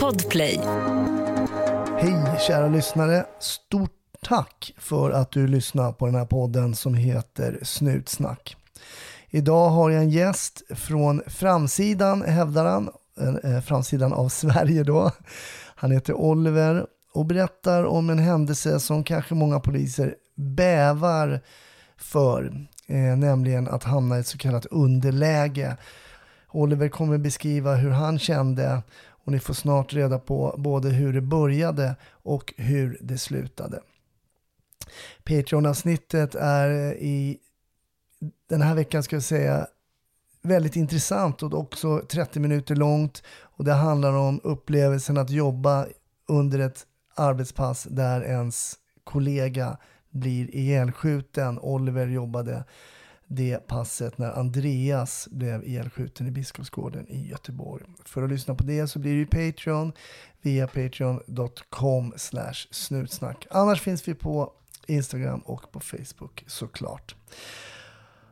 Podplay. Hej kära lyssnare. Stort tack för att du lyssnar på den här podden som heter Snutsnack. Idag har jag en gäst från framsidan, hävdar han, eh, eh, framsidan av Sverige då. Han heter Oliver och berättar om en händelse som kanske många poliser bävar för, eh, nämligen att hamna i ett så kallat underläge. Oliver kommer beskriva hur han kände och ni får snart reda på både hur det började och hur det slutade. Patreon-avsnittet är i den här veckan ska jag säga väldigt intressant och också 30 minuter långt och det handlar om upplevelsen att jobba under ett arbetspass där ens kollega blir ihjälskjuten. Oliver jobbade det passet när Andreas blev ihjälskjuten i Biskopsgården i Göteborg. För att lyssna på det så blir det Patreon via patreon.com snutsnack. Annars finns vi på Instagram och på Facebook såklart.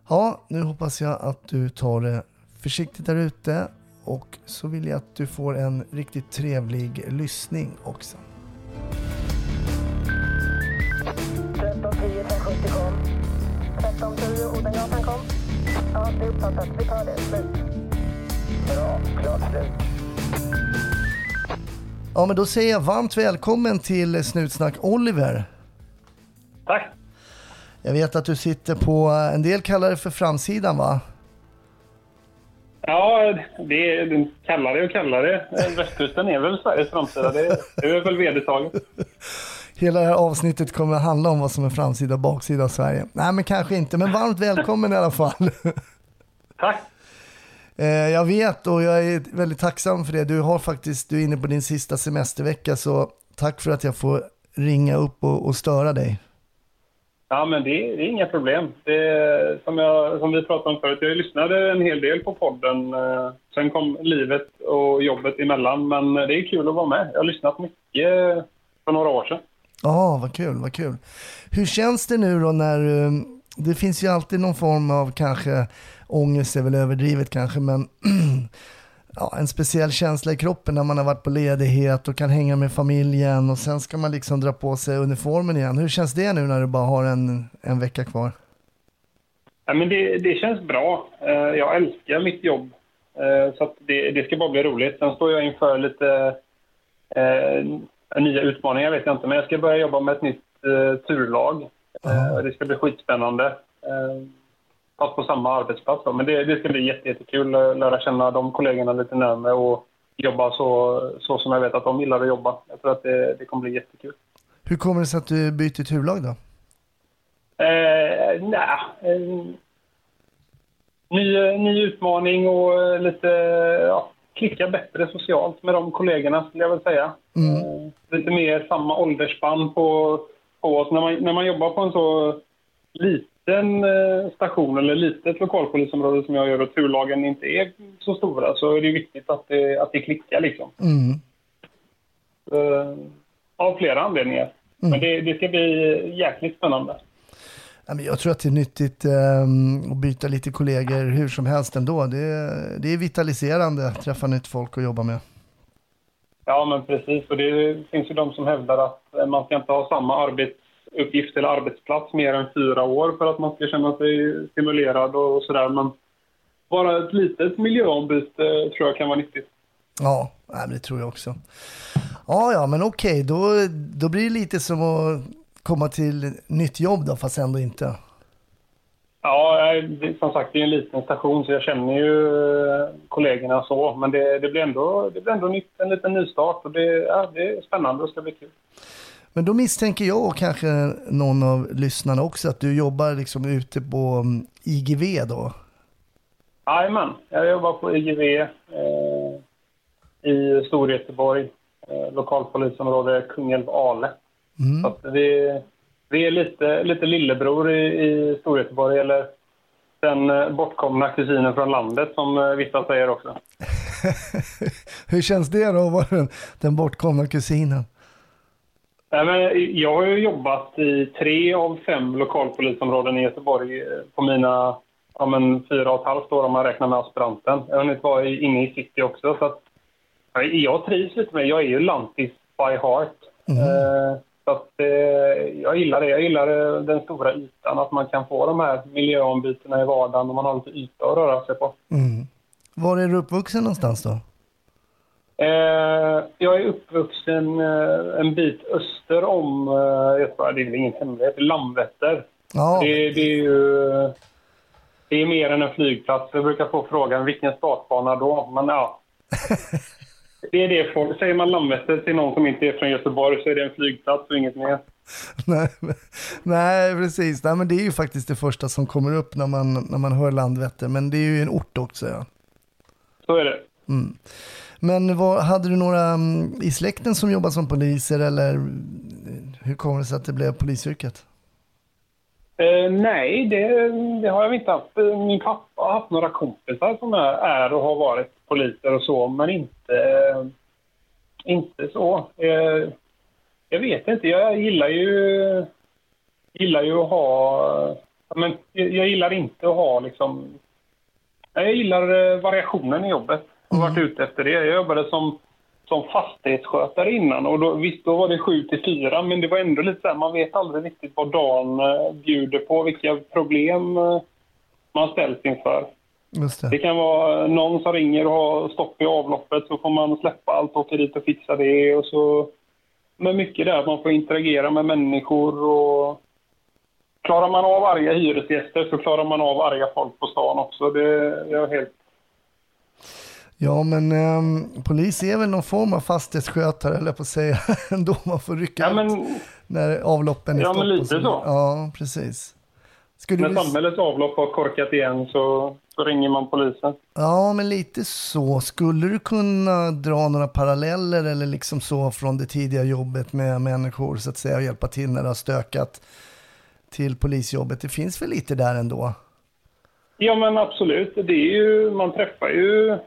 Ja, nu hoppas jag att du tar det försiktigt där ute och så vill jag att du får en riktigt trevlig lyssning också. 1310 Odengatan kom. Ja, det är uppfattat. Vi tar det. Slut. Bra. Klart slut. Ja, men då säger jag varmt välkommen till Snutsnack Oliver. Tack. Jag vet att du sitter på, en del kallar det för framsidan va? Ja, det är kallare och kallare. Västkusten är väl Sveriges framsida. Det, det är väl vedertaget. Hela det här avsnittet kommer att handla om vad som är framsida och baksida av Sverige. Nej, men kanske inte, men varmt välkommen i alla fall. Tack. Eh, Jag vet och jag är väldigt tacksam för det. Du har faktiskt, du är inne på din sista semestervecka så tack för att jag får ringa upp och, och störa dig. Ja, men det, det är inga problem. Det, som, jag, som vi pratade om förut, jag lyssnade en hel del på podden. eh, Sen kom livet och jobbet emellan, men det är kul att vara med. Jag har lyssnat mycket för några år sedan. Ja, vad kul, vad kul. Hur känns det nu då när, eh, det finns ju alltid någon form av kanske, ångest är väl överdrivet kanske, men ja, en speciell känsla i kroppen när man har varit på ledighet och kan hänga med familjen och sen ska man liksom dra på sig uniformen igen. Hur känns det nu när du bara har en, en vecka kvar? Ja, men det, det känns bra. Eh, jag älskar mitt jobb. Eh, så att det, det ska bara bli roligt. Sen står jag inför lite eh, nya utmaningar, vet jag inte. Men jag ska börja jobba med ett nytt eh, turlag. Eh, Det ska bli skitspännande. Eh, Fast på samma arbetsplats. Då. Men det, det ska bli jätte, jättekul att lära känna de kollegorna lite närmare och jobba så, så som jag vet att de gillar att jobba. Jag tror att det, det kommer bli jättekul. Hur kommer det sig att du byter turlag då? Eh, nej, eh, ny, ny utmaning och eh, lite ja, klicka bättre socialt med de kollegorna skulle jag väl säga. Eh, lite mer samma åldersspann på, på oss. När man, när man jobbar på en så liten eh, station eller litet lokalpolisområde som jag gör och turlagen inte är så stora så är det viktigt att det, att det klickar liksom. Mm. Eh, av flera anledningar. Men det, det ska bli jäkligt spännande. Jag tror att det är nyttigt ehm, att byta lite kollegor hur som helst ändå. Det, det är vitaliserande att träffa nytt folk och jobba med. Ja, men precis. Och det finns ju de som hävdar att man ska inte ha samma arbetsuppgift eller arbetsplats mer än fyra år för att man ska känna sig stimulerad och sådär. Men bara ett litet miljöombyte tror jag kan vara nyttigt. Ja, det tror jag också. Ja, ja, men okej, då, då blir det lite som att komma till nytt jobb då, fast ändå inte. Ja, som sagt, det är en liten station så jag känner ju eh, kollegorna så. Men det, det blir ändå, det blir ändå nytt, en liten nystart och det, ja, det är spännande och ska bli kul. Men då misstänker jag och kanske någon av lyssnarna också att du jobbar liksom ute på mm, IGV då. Jajamän, jag jobbar på IGV eh, i Storgöteborg, eh, lokalpolisområde Kungälv-Ale. Så att vi, vi är lite, lite lillebror i, i Storgöteborg, eller den eh, bortkomna kusinen från landet som eh, vissa säger också. Hur känns det då att vara den, den bortkomna kusinen? Nej, men jag har ju jobbat i tre av fem lokalpolisområden i Göteborg eh, på mina ja, men fyra och ett halvt år om man räknar med aspiranten. Jag har hunnit vara inne i city också. Så att Jag trivs lite med Jag är ju lantis by heart. Mm. Eh, så att, eh, jag gillar det. Jag gillar eh, den stora ytan. Att man kan få de här miljöombytena i vardagen och man har lite yta att röra sig på. Mm. Var är du uppvuxen någonstans då? Eh, jag är uppvuxen eh, en bit öster om, eh, tror, det är väl ingen hemlighet, Landvetter. Ja, Det, det är ju det är mer än en flygplats. Jag brukar få frågan vilken startbana då? Men ja. Det är det folk, säger man Landvetter till någon som inte är från Göteborg så är det en flygplats och inget mer. nej, nej precis. Nej, men det är ju faktiskt det första som kommer upp när man, när man hör Landvetter. Men det är ju en ort också. Ja. Så är det. Mm. Men vad, hade du några mm, i släkten som jobbar som poliser eller mm, hur kommer det sig att det blev polisyrket? Eh, nej, det, det har jag inte haft. Eh, Min pappa har haft några kompisar som är, är och har varit poliser och så, men inte, eh, inte så. Eh, jag vet inte, jag gillar ju, gillar ju att ha... Men jag gillar inte att ha liksom... Jag gillar variationen i jobbet. Jag har varit ute efter det. Jag jobbade som, som fastighetsskötare innan och då, visst, då var det sju till fyra, men det var ändå lite så här, man vet aldrig riktigt vad dagen eh, bjuder på, vilka problem eh, man ställs inför. Det det. kan vara någon som ringer och har stopp i avloppet så får man släppa allt och åka dit och fixa det. Och så, men mycket där man får interagera med människor och klarar man av arga hyresgäster så klarar man av arga folk på stan också. Det jag är helt... Ja, men ehm, polis är väl någon form av fastighetsskötare, eller på att säga, ändå man får rycka Ja, ut men när avloppen är Ja, men lite så. Ja, precis. Skulle när du... samhällets avlopp har korkat igen så, så ringer man polisen. Ja, men lite så. Skulle du kunna dra några paralleller eller liksom så från det tidiga jobbet med människor så att säga och hjälpa till när det har stökat till polisjobbet? Det finns väl lite där ändå? Ja, men absolut. Det är ju, man träffar ju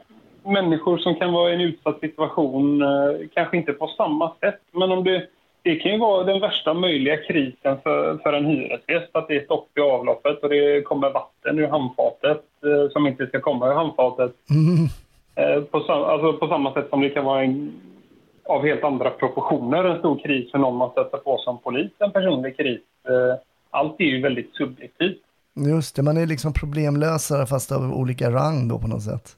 människor som kan vara i en utsatt situation, eh, kanske inte på samma sätt, men om det, det kan ju vara den värsta möjliga krisen för, för en hyresgäst, att det är stopp i avloppet och det kommer vatten ur handfatet eh, som inte ska komma ur handfatet. Mm. Eh, på, alltså på samma sätt som det kan vara en, av helt andra proportioner en stor kris för någon man stöter på som polis, en personlig kris. Allt är ju väldigt subjektivt. Just det, man är liksom problemlösare fast av olika rang då på något sätt.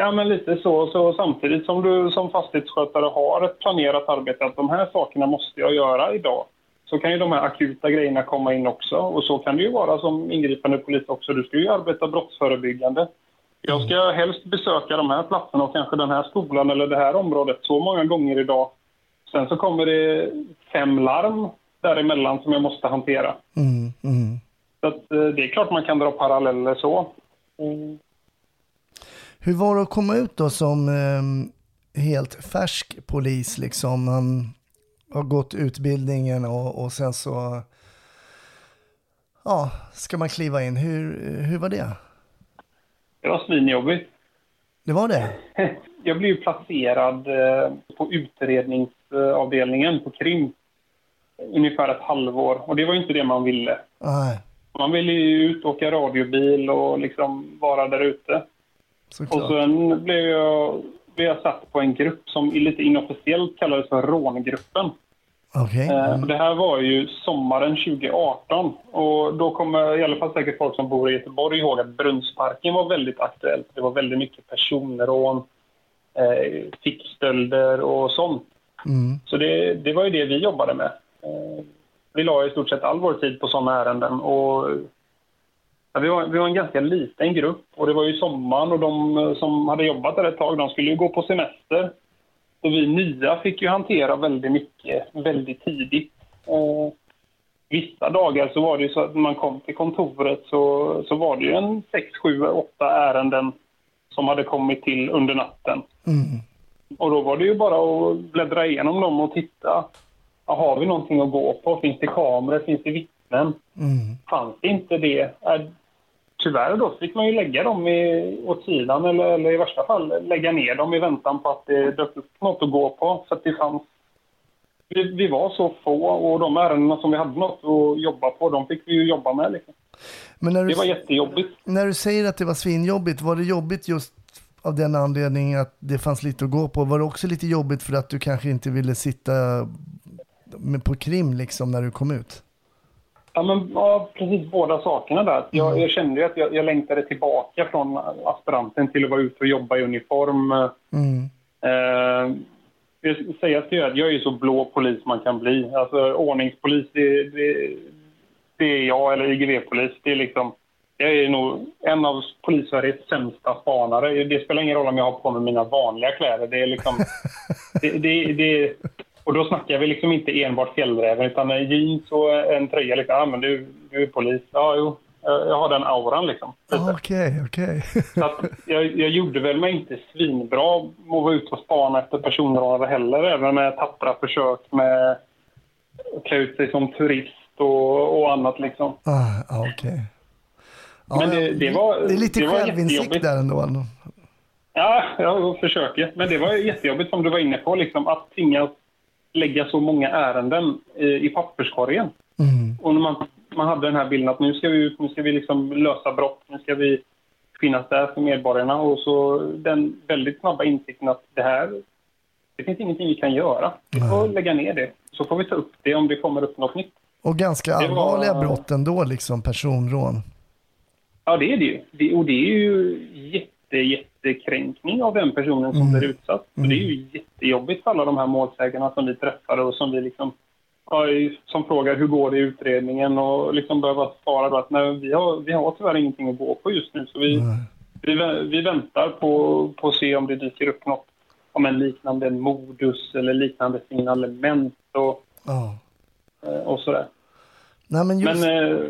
Ja, men lite så. så. Samtidigt som du som fastighetsskötare har ett planerat arbete, att de här sakerna måste jag göra idag, så kan ju de här akuta grejerna komma in också. Och så kan det ju vara som ingripande polis också. Du ska ju arbeta brottsförebyggande. Jag ska helst besöka de här platserna och kanske den här skolan eller det här området så många gånger idag. Sen så kommer det fem larm däremellan som jag måste hantera. Mm, mm. Så att, eh, det är klart man kan dra paralleller så. Mm. Hur var det att komma ut då som ehm, helt färsk polis liksom? Man har gått utbildningen och, och sen så ja, ska man kliva in. Hur, hur var det? Det var svinjobbigt. Det var det? Jag blev placerad eh, på utredningsavdelningen på krim ungefär ett halvår. Och det var inte det man ville. Nej, Man ville ju ut, åka radiobil och liksom vara där ute. Och såklart. sen blev jag, blev jag satt på en grupp som lite inofficiellt kallades för rångruppen. Okej. Eh, Mm. och det här var ju sommaren 2018 och då kommer i alla fall säkert folk som bor i Göteborg ihåg att Brunnsparken var väldigt aktuellt. Det var väldigt mycket personrån, eh, fickstölder och sånt. Mm. Så det, det var ju det vi jobbade med. Eh, vi la i stort sett all vår tid på sådana ärenden. Och, ja, vi, var, vi var en ganska liten grupp och det var ju sommaren och de eh, som hade jobbat där ett tag de skulle ju gå på semester. Så vi nya fick ju hantera väldigt mycket väldigt tidigt. Eh, vissa dagar så var det ju så att när man kom till kontoret så, så var det ju en sex, sju, åtta ärenden som hade kommit till under natten. Mm. Och då var det ju bara att bläddra igenom dem och titta. Har vi någonting att gå på? Finns det kameror? Finns det vittnen? Mm. Fanns det inte det? Tyvärr då fick man ju lägga dem i, åt sidan eller, eller i värsta fall lägga ner dem i väntan på att det dök upp något att gå på. Så att det fanns... Vi, vi var så få och de ärendena som vi hade något att jobba på, de fick vi ju jobba med. Liksom. Men när Det var du, jättejobbigt. när du säger att det var svinjobbigt, var det jobbigt just av den anledningen att det fanns lite att gå på? Var det också lite jobbigt för att du kanske inte ville sitta på krim liksom när du kom ut? Ja, men, ja, precis båda sakerna där. Jag, jag kände att jag, jag längtade tillbaka från aspiranten till att vara ute och jobba i uniform. Mm. Eh, jag ska säga att jag är så blå polis man kan bli. Alltså ordningspolis, det, det, det är jag, eller IGV-polis. Det är liksom, jag är nog en av polissveriges sämsta spanare. Det spelar ingen roll om jag har på mig mina vanliga kläder. Det är liksom... det, det, det, och då snackar vi liksom inte enbart fjällräven, utan jeans och en tröja. Liksom. Ja, men du, du är polis. Ja, jo. Jag har den auran liksom. Ah, Okej, okej. Att jag, jag gjorde väl mig inte svinbra att vara ute och spana efter personrånare heller, även med tappra försök med att klä ut sig som turist och, och annat liksom. Ah, ah, okej. Ja, Men det- det var- det är lite det var självinsikt där ändå. Ja, jag försöker. Men det var jättejobbigt som du var inne på, liksom, att tvingas lägga så många ärenden i, i papperskorgen. Mm. Och när man, man hade den här bilden att nu ska vi ut, nu ska vi liksom lösa brott, nu ska vi finnas där för medborgarna. Och så den väldigt snabba insikten att det här, det finns ingenting vi kan göra. Vi får lägga ner det. Så får vi ta upp det om det kommer upp något nytt. Och ganska Det var- allvarliga brott ändå, liksom personrån. Ja, det är det ju. Det, och det är ju jätte, jättekränkning av den personen som blir utsatt. Så det är ju jättejobbigt för alla de här målsägarna som vi träffade och som vi liksom som frågar hur går det i utredningen och liksom behöva svara att nej, vi, har, vi har tyvärr ingenting att gå på just nu så vi, vi, vi väntar på, på att se om det dyker upp något om en liknande modus eller liknande signalement och, Ja. eh, och sådär. Nej, men just, Men eh,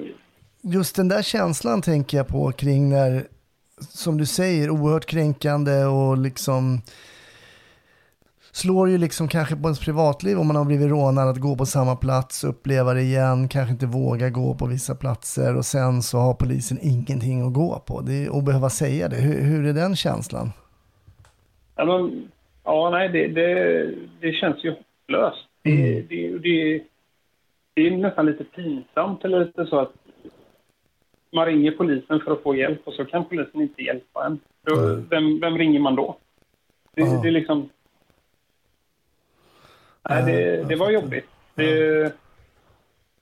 just den där känslan tänker jag på kring när, som du säger, oerhört kränkande och liksom slår ju liksom kanske på ens privatliv om man har blivit rånad att gå på samma plats, uppleva det igen, kanske inte våga gå på vissa platser och sen så har polisen ingenting att gå på. Det är att behöva säga det. Hur, hur är den känslan? Ja, men, ja nej, det, det, det känns ju hopplöst. Det, det, det, det är nästan lite pinsamt eller lite så att man ringer polisen för att få hjälp och så kan polisen inte hjälpa en. Då, vem, vem ringer man då? Det, Ja. det är liksom... Nej, det, det var jobbigt. Det,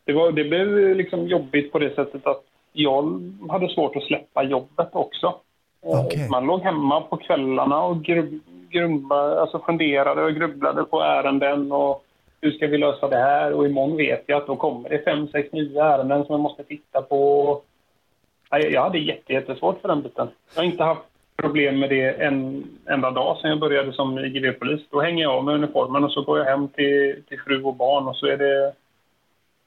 det, var, det blev liksom jobbigt på det sättet att jag hade svårt att släppa jobbet också. Okej. Man låg hemma på kvällarna och grub, grumba, alltså funderade och grubblade på ärenden och hur ska vi lösa det här? Och imorgon vet jag att då kommer det fem, sex nya ärenden som jag måste titta på. Jag hade jätte, jättesvårt för den biten. Jag har inte haft problem med det en enda dag sedan jag började som IGV-polis. Då hänger jag av med uniformen och så går jag hem till, till fru och barn och så är det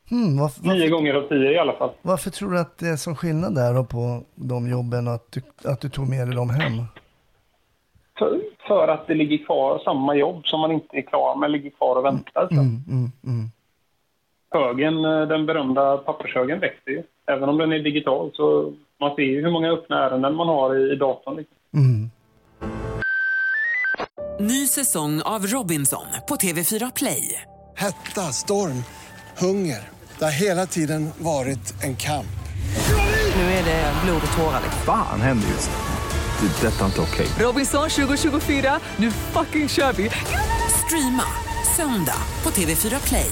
Hmm, varför, nio varför, gånger av tio i alla fall. varför tror du att det är som skillnad där då på de jobben och att du, att du tog med dig dem hem? För, för att det ligger kvar samma jobb som man inte är klar med, ligger kvar och väntar. Mm, mm, mm. Högen, eh, den berömda pappershögen växer ju. Även om den är digital så man ser ju hur många öppna ärenden man har i, i datorn. Liksom. Mm. Ny säsong av Robinson på TV4 Play. Hetta, storm, hunger. Det har hela tiden varit en kamp. Nu är det blod och tårar. liksom. Fan händer just nu. Det. är Detta är inte okej. Robinson 2024, nu fucking kör vi! Streama söndag på TV4 Play.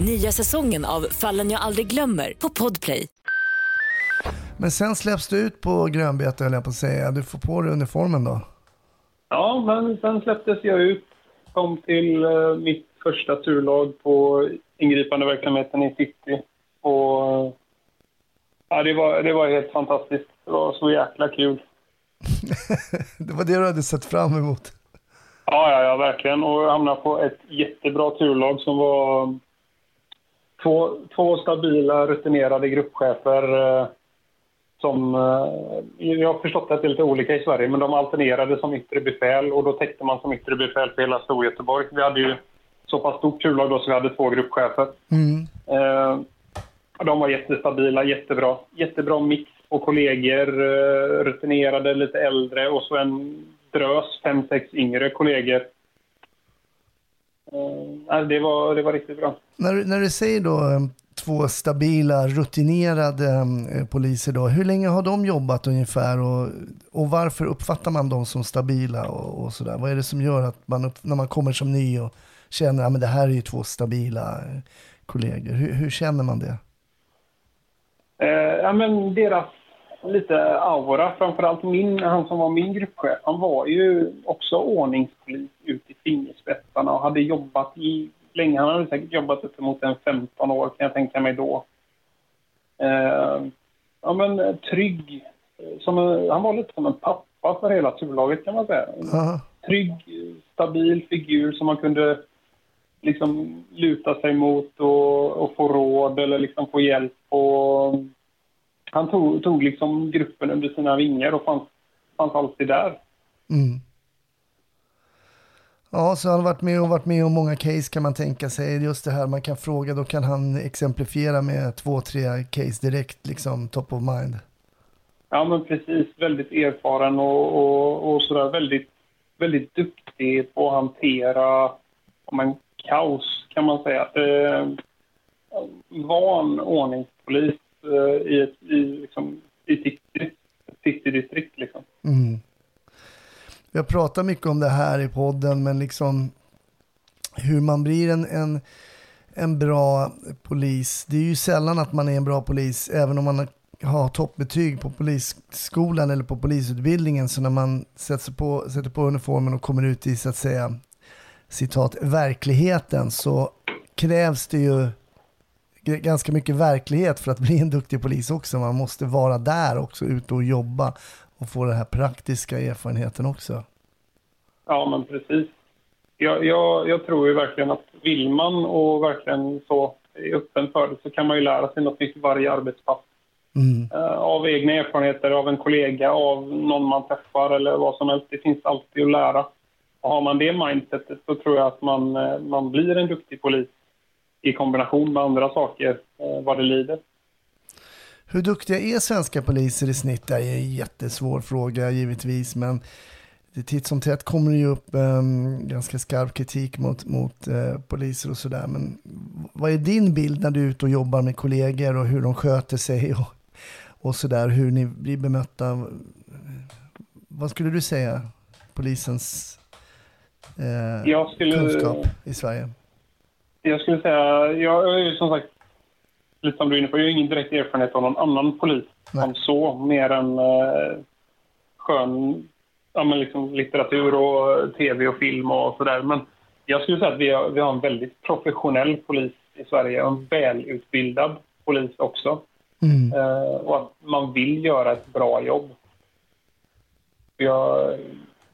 Nya säsongen av Fallen jag aldrig glömmer på Podplay. Men sen släpps du ut på grönbete höll jag på att säga. Du får på dig uniformen då. Ja, men sen släpptes jag ut. Kom till eh, mitt första turlag på ingripande verksamheten i city. Och, ja, det, var, det var helt fantastiskt. Det var så jäkla kul. Det var det du hade sett fram emot. Ja, ja, ja, verkligen. Och jag hamnade på ett jättebra turlag som var två, två stabila, rutinerade gruppchefer. eh, som, eh, jag har förstått att det är lite olika i Sverige, men de alternerade som yttre befäl och då täckte man som yttre befäl för hela Storgöteborg. Vi hade ju så pass stort turlag då så vi hade två gruppchefer. Mm. Eh, de var jättestabila, jättebra. Jättebra mix på kollegor, eh, rutinerade, lite äldre och så en drös, fem, sex yngre kollegor. Eh, det, var, det var riktigt bra. När, när du säger då eh, två stabila, rutinerade eh, poliser då, hur länge har de jobbat ungefär och, och varför uppfattar man dem som stabila och, och sådär? Vad är det som gör att man, upp, när man kommer som ny och känner att det här är ju två stabila kollegor, hur, hur känner man det? Eh, ja, men deras lite aura, framförallt min, han som var min gruppchef, han var ju också ordningspolis ut i fingerspetsarna och hade jobbat i, länge. Han hade säkert jobbat uppemot en 15 år kan jag tänka mig då. Eh, ja men eh, trygg, eh, som han var lite som en pappa för hela turlaget kan man säga. Aha. Trygg, stabil figur som man kunde liksom luta sig mot och, och få råd eller liksom få hjälp. Och han tog, tog liksom gruppen under sina vingar och fanns, fanns alltid där. Mm. Ja, så han har varit med och varit med om många case kan man tänka sig. Just det här man kan fråga, då kan han exemplifiera med två, tre case direkt, liksom top of mind. Ja, men precis. Väldigt erfaren och, och, och sådär. Väldigt, väldigt duktig på att hantera om en kaos, kan man säga. Eh, van ordningspolis Eh, i, ett, i, liksom, i City, City Liksom. Mm. Vi har pratat mycket om det här i podden, men liksom hur man blir en, en, en bra polis. Det är ju sällan att man är en bra polis, även om man har- har toppbetyg på polisskolan eller på polisutbildningen. Så när man sätter på, sätter på uniformen och kommer ut i, så att säga, citat, verkligheten så krävs det ju ganska mycket verklighet för att bli en duktig polis också. Man måste vara där också, ute och jobba och få den här praktiska erfarenheten också. Ja, men precis. Jag, jag, jag tror ju verkligen att vill man och verkligen så är öppen för det så kan man ju lära sig något nytt varje arbetspass. Mm. Eh, av egna erfarenheter, av en kollega, av någon man träffar eller vad som helst. Det finns alltid att lära. Och har man det mindsetet så tror jag att man, eh, man blir en duktig polis i kombination med andra saker eh, vad det lider. Hur duktiga är svenska poliser i snitt? Det är en jättesvår fråga givetvis, men titt som tätt kommer det ju upp em, ganska skarp kritik mot, mot eh, poliser och sådär. Men vad är din bild när du är ute och jobbar med kollegor och hur de sköter sig och, och sådär, hur ni blir bemötta? Vad skulle du säga, polisens eh, skulle- kunskap i Sverige? Jag skulle säga, jag är ju som sagt, lite som du är inne på, jag har ingen direkt erfarenhet av någon annan polis som så, mer än eh, skön ja, men liksom litteratur och tv och film och sådär. Men jag skulle säga att vi har, vi har en väldigt professionell polis i Sverige och en välutbildad polis också. Mm. Eh, och att man vill göra ett bra jobb. Jag,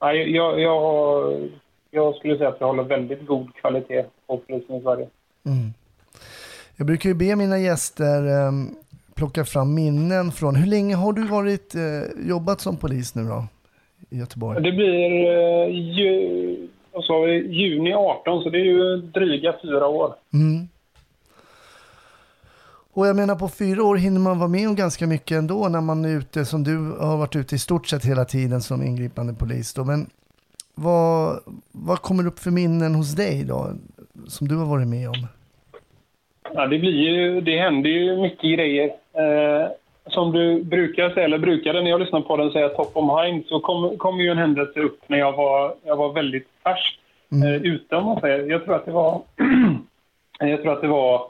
nej, jag, jag, har- jag skulle säga att jag håller väldigt god kvalitet på polisen i Sverige. Mm. Jag brukar ju be mina gäster em, plocka fram minnen från, hur länge har du varit, eh, jobbat som polis nu då? I Göteborg? Det blir eh, ju, vi, juni 18, så det är ju dryga fyra år. Mm. Och jag menar på fyra år hinner man vara med om ganska mycket ändå när man är ute, som du har varit ute i stort sett hela tiden som ingripande polis då. Men vad, vad kommer upp för minnen hos dig då, som du har varit med om? Ja, det, blir ju, det händer ju mycket grejer. Eh, som du brukar säga, eller brukade när jag lyssnar på den säga top of mind, så kom, kom ju en händelse upp när jag var, jag var väldigt färsk eh, ute, om man säger. Jag tror att det var, jag tror att det var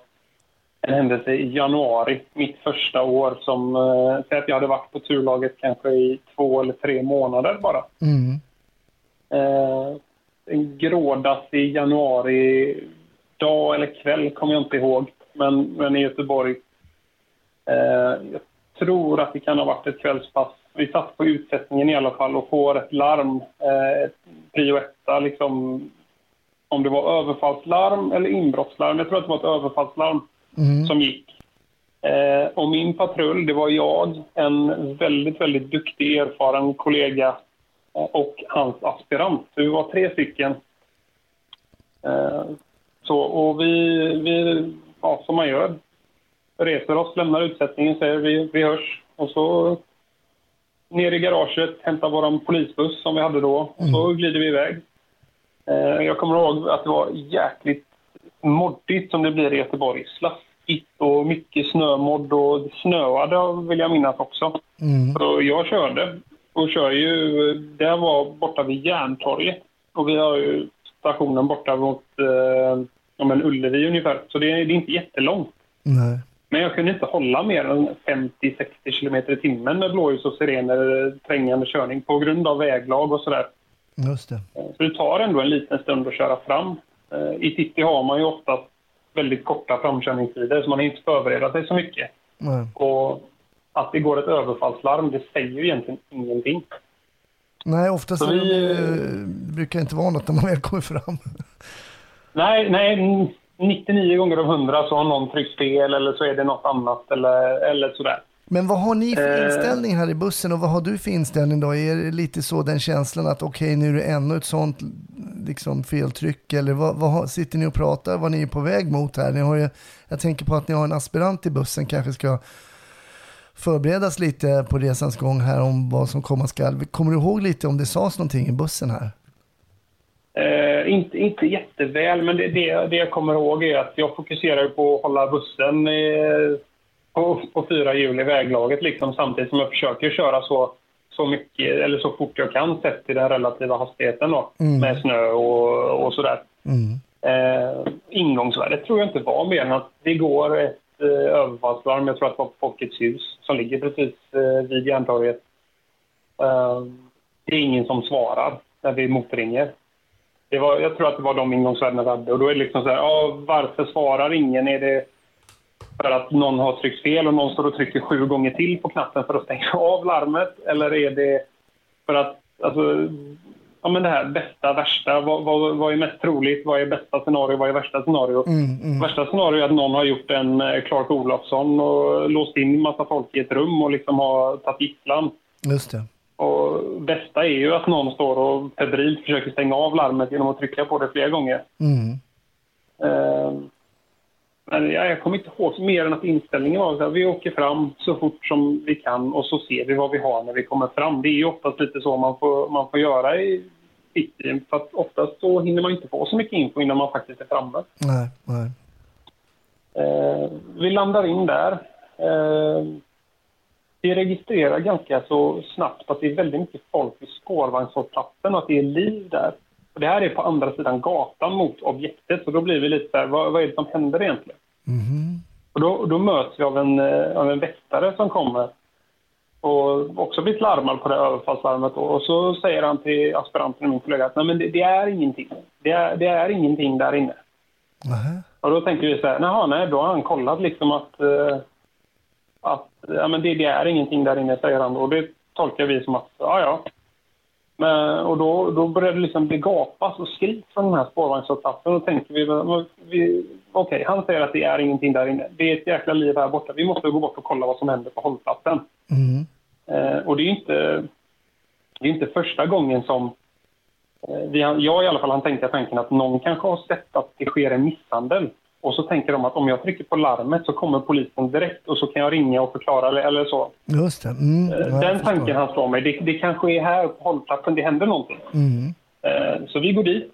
en händelse i januari, mitt första år som, eh, säg att jag hade varit på turlaget kanske i två eller tre månader bara. Mm. Eh, en grådassig januari dag eller kväll kommer jag inte ihåg. Men, men i Göteborg. Eh, jag tror att det kan ha varit ett kvällspass. Vi satt på utsättningen i alla fall och får ett larm. Eh, prio etta, liksom. Om det var överfallslarm eller inbrottslarm. Jag tror att det var ett överfallslarm Mm. som gick. Eh, och min patrull, det var jag, en väldigt, väldigt duktig, erfaren kollega och hans aspirant. Så vi var tre stycken. Eh, så, och vi, vi, ja, som man gör, reser oss, lämnar utsättningen, säger vi, vi hörs. Och så ner i garaget, hämtar vår polisbuss som vi hade då och så glider vi iväg. Eh, jag kommer ihåg att det var jäkligt moddigt som det blir i Göteborg. Slaskigt och mycket snömodd och snöade vill jag minnas också. Så jag körde och kör ju, det var borta vid Järntorget och vi har ju stationen borta mot eh, men Ullevi ungefär. Så det, är- det är inte jättelångt. Nej. Men jag kunde inte hålla mer än 50-60 kilometer i timmen med blåljus och sirener, eh, trängande körning på grund av väglag och sådär. Just det. Så det tar ändå en liten stund att köra fram. Eh, I City har man ju ofta väldigt korta framkörningstider så man hinner inte förbereda sig så mycket. Nej. Och att det går ett överfallslarm, det säger ju egentligen ingenting. Nej, oftast vi- det, brukar inte vara något när man väl kommer fram. Nej, nej, 99 gånger av 100 så har någon tryckt fel eller så är det något annat eller, eller sådär. Men vad har ni för Eh. inställning här i bussen och vad har du för inställning då? Är det lite så den känslan att okej nu är det ännu ett sånt liksom feltryck eller vad, vad sitter ni och pratar vad ni är på väg mot här? Ni har ju, jag tänker på att ni har en aspirant i bussen kanske ska förberedas lite på resans gång här om vad som komma skall. Kommer du ihåg lite om det sades någonting i bussen här? Eh, inte, inte jätteväl, men det, det, det jag kommer ihåg är att jag fokuserar på att hålla bussen eh, på, på fyra hjul i väglaget liksom, samtidigt som jag försöker köra så, så mycket eller så fort jag kan sett till den relativa hastigheten då, Mm. med snö och, och sådär. Mm. Eh, ingångsvärdet tror jag inte var mer än att det går Eh, överfallslarm, jag tror att det var på Folkets hus, som ligger precis eh, vid Järntorget. Eh, det är ingen som svarar när vi motringer. Det var, jag tror att det var de ingångsvärdena vi hade. Och då är det liksom så här, ja, varför svarar ingen? Är det för att någon har tryckt fel och någon står och trycker sju gånger till på knappen för att stänga av larmet? Eller är det för att, alltså, ja men det här bästa, värsta, vad, vad, vad är mest troligt? Vad är bästa scenario? Vad är värsta scenario? Mm, mm. Värsta scenario är att någon har gjort en eh, Clark Olofsson och låst in massa folk i ett rum och liksom har tagit gisslan. Just det. Och bästa är ju att någon står och febrilt försöker stänga av larmet genom att trycka på det flera gånger. Mm. Eh, Men ja, jag kommer inte ihåg mer än att inställningen var här, vi åker fram så fort som vi kan och så ser vi vad vi har när vi kommer fram. Det är ju oftast lite så man får, man får göra i city. För att oftast så hinner man inte få så mycket info innan man faktiskt är framme. Nej, nej. Eh, vi landar in där. Eh, vi registrerar ganska så snabbt att det är väldigt mycket folk vid spårvagnshållplatsen och att det är liv där. Det här är på andra sidan gatan mot objektet, så då blir vi lite så här, vad, vad är det som händer egentligen? Och då, då möts vi av en, eh, av en väktare som kommer och också blivit larmad på det överfallslarmet. Och så säger han till aspiranten och min kollega att Nej, men det, det är ingenting. Det är, det är ingenting där inne. Nähä. Och då tänker vi så här, "Jaha, nej, då har han kollat liksom att, eh, att ja, men det, det är ingenting där inne, säger han. Och det tolkar vi som att, ja, ja. Men, och då, då börjar det liksom bli gapas och skrik från den här spårvagnshållplatsen. Och då tänker vi, vi okej, han säger att det är ingenting där inne. Det är ett jäkla liv här borta. Vi måste gå bort och kolla vad som händer på hållplatsen. Mm. Eh, och det är inte, det är inte första gången som eh, vi, jag i alla fall har tänkt tanken att någon kanske har sett att det sker en misshandel. Och så tänker de att om jag trycker på larmet så kommer polisen direkt och så kan jag ringa och förklara eller, så. Just det. Mm. Eh, Den tanken han slår mig. Det, det kanske är här på hållplatsen det händer någonting. Mm. Eh, Så vi går dit.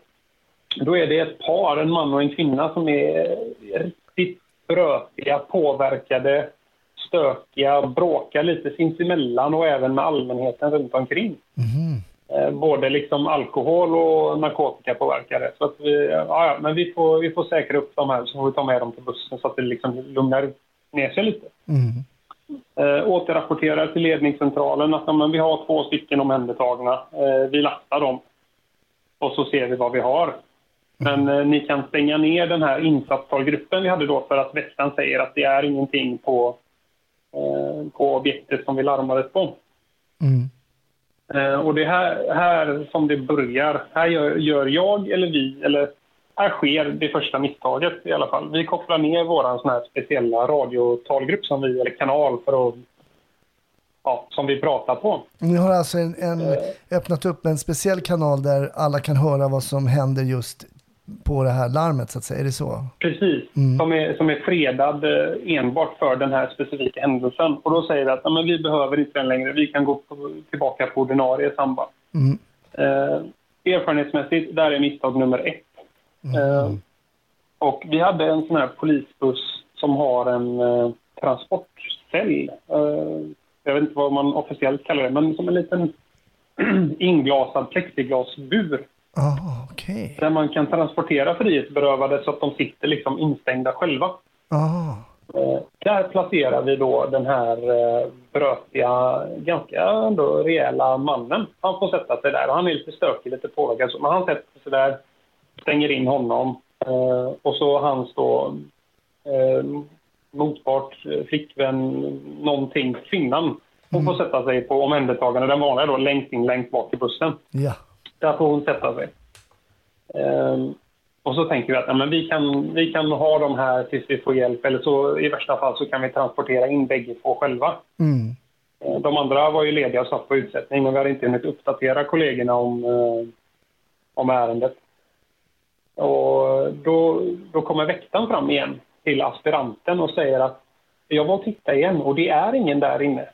Då är det ett par, en man och en kvinna, som är riktigt brötiga, påverkade, stökiga, bråkar lite sinsemellan och även med allmänheten runt omkring. Mhm. Eh, Både liksom alkohol och narkotikapåverkade. Så att vi, ja, men vi får, vi får säkra upp dem här så får vi ta med dem till bussen så att det liksom lugnar ner sig lite Mm. eh, återrapporterar till ledningscentralen att men vi har två stycken omhändertagna. Eh, vi lastar dem och så ser vi vad vi har. Men eh, ni kan stänga ner den här insatstalgruppen vi hade då för att väktaren säger att det är ingenting på, eh, på objektet som vi larmades på. Mm. Eh, och det är här, här som det börjar. Här gör, gör jag eller vi eller här sker det första misstaget i alla fall. Vi kopplar ner vår sån här speciella radiotalgrupp som vi, eller kanal för att, ja, som vi pratar på. Ni har alltså en, en, öppnat upp en speciell kanal där alla kan höra vad som händer just på det här larmet så att säga, är det så? Precis, som, är, som är fredad eh, enbart för den här specifika händelsen. Och då säger vi att "Ja, men vi behöver inte den längre, vi kan gå på, tillbaka på ordinarie samband. Mm. Eh, erfarenhetsmässigt, där är misstag nummer ett. Eh, och vi hade en sån här polisbuss som har en eh, transportcell. Eh, jag vet inte vad man officiellt kallar det, men som en liten inglasad plexiglasbur Ah, okej. där man kan transportera frihetsberövade så att de sitter liksom instängda själva. Ah, Eh, där placerar vi då den här eh, brötiga, ganska ändå rejäla mannen. Han får sätta sig där. Han är lite stökig, lite påverkad. så, Men han sätter sig där, stänger in honom. Eh, och så hans då motpart, flickvän, någonting, kvinnan. Hon får sätta sig på omhändertagande, den vanliga då, längst in, längst bak i bussen. ja. Där får hon sätta sig. Ehm, och så tänker vi att ja, men vi, kan, vi kan ha de här tills vi får hjälp eller så i värsta fall så kan vi transportera in bägge två själva. Mm. Eh, De andra var ju lediga och satt på utsättning men vi hade inte hunnit uppdatera kollegorna om, eh, om ärendet. Och då, då kommer väktaren fram igen till aspiranten och säger att jag var och tittade igen och det är ingen där inne.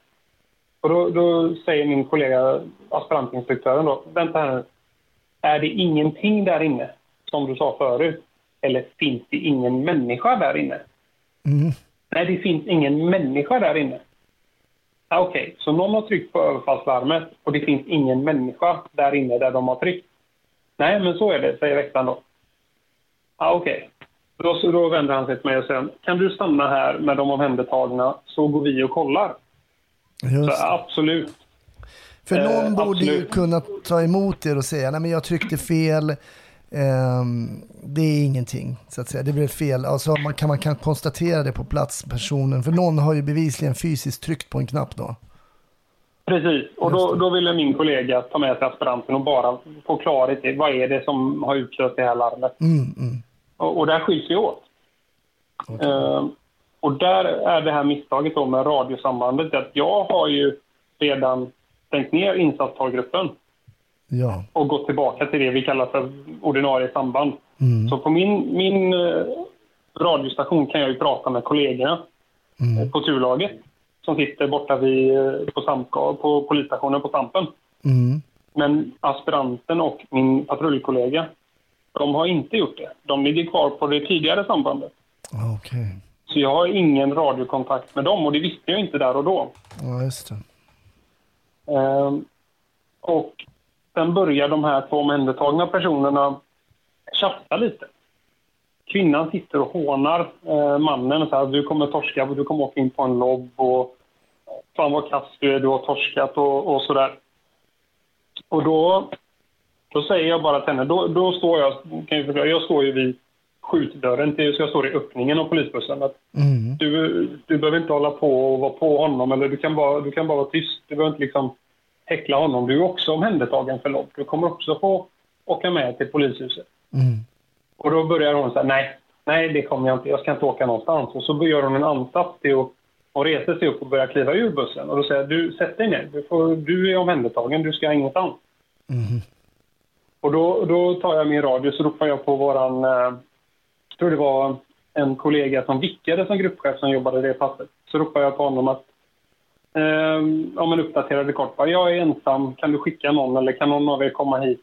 Och då, då säger min kollega, aspirantinstruktören då, vänta här nu. Är det ingenting där inne, som du sa förut? Eller finns det ingen människa där inne? Mm. Nej, det finns ingen människa där inne. Ah, Okej, så någon har tryckt på överfallslarmet och det finns ingen människa där inne där de har tryckt. Nej, men så är det, säger väktaren då. Ah, Okej. Då, så då vänder han sig till mig och säger kan du stanna här med de omhändertagna så går vi och kollar. Just. Så, absolut. För någon Eh, borde ju kunna ta emot er och säga, nej men jag tryckte fel, ehm, det är ingenting, så att säga. Det blev fel. Alltså man kan, man kan konstatera det på plats, personen. För någon har ju bevisligen fysiskt tryckt på en knapp då. Precis, och då, då ville min kollega ta med sig aspiranten och bara få klarhet i vad är det som har utlöst det här larmet. Mm, mm. Och, och där skiljs vi åt. Eh, och där är det här misstaget då med radiosambandet att jag har ju redan stängt ner insatstalgruppen Ja. och gått tillbaka till det vi kallar för ordinarie samband. Mm. Så på min, min eh, radiostation kan jag ju prata med kollegorna Mm. eh, på turlaget som sitter borta vid, eh, på, Samka, på polisstationen på Stampen. Mm. Men aspiranten och min patrullkollega, de har inte gjort det. De ligger kvar på det tidigare sambandet. Okej. Så jag har ingen radiokontakt med dem och det visste jag inte där och då. Ja, just det. Ehm, och sen börjar de här två omhändertagna personerna chatta lite. Kvinnan sitter och hånar eh, mannen och säger du kommer torska, du kommer åka in på en lobb och fan vad kass du är, du har torskat och, och sådär. Och då, då säger jag bara till henne, då, då står jag, kan jag, förklara, jag står ju vid skjutdörren, till, så jag står i öppningen av polisbussen. Att Mm. du, du behöver inte hålla på och vara på honom eller du kan bara, du kan bara vara tyst. Du behöver inte liksom häckla honom. Du är också omhändertagen för lobb. Du kommer också få åka med till polishuset. Mm. Och då börjar hon säga nej, nej det kommer jag inte. Jag ska inte åka någonstans. Och så gör hon en ansats till att och reser sig upp och börjar kliva ur bussen. Och då säger jag, du sätt dig ner. Du, får, du är omhändertagen. Du ska ingenstans. Mm. Och då, då tar jag min radio så ropar jag på våran, eh, jag tror det var en kollega som vickade som gruppchef som jobbade det passet. Så ropar jag på honom att, eh, om en uppdaterade kort, bara, jag är ensam, kan du skicka någon eller kan någon av er komma hit?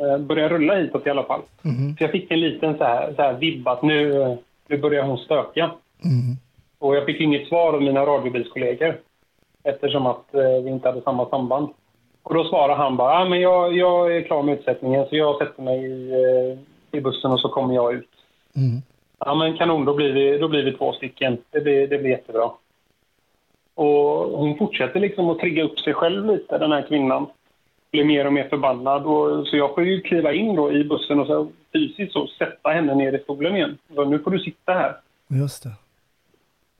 Eh, börja rulla hitåt i alla fall. Mm. Så jag fick en liten så här, så här vibb att nu, nu börjar hon stöka. Mm. Och jag fick inget svar av mina radiobilskollegor eftersom att eh, vi inte hade samma samband. Och då svarade han bara, ah, men jag, jag är klar med utsättningen så jag sätter mig i, eh, i bussen och så kommer jag ut. Mm. Ja men kanon, då blir vi, då blir vi två stycken. Det blir, det blir jättebra. Och hon fortsätter liksom att trigga upp sig själv lite, den här kvinnan. Blir mer och mer förbannad. Och, så jag får ju kliva in då i bussen och så fysiskt så sätta henne ner i stolen igen. Så nu får du sitta här. Just det.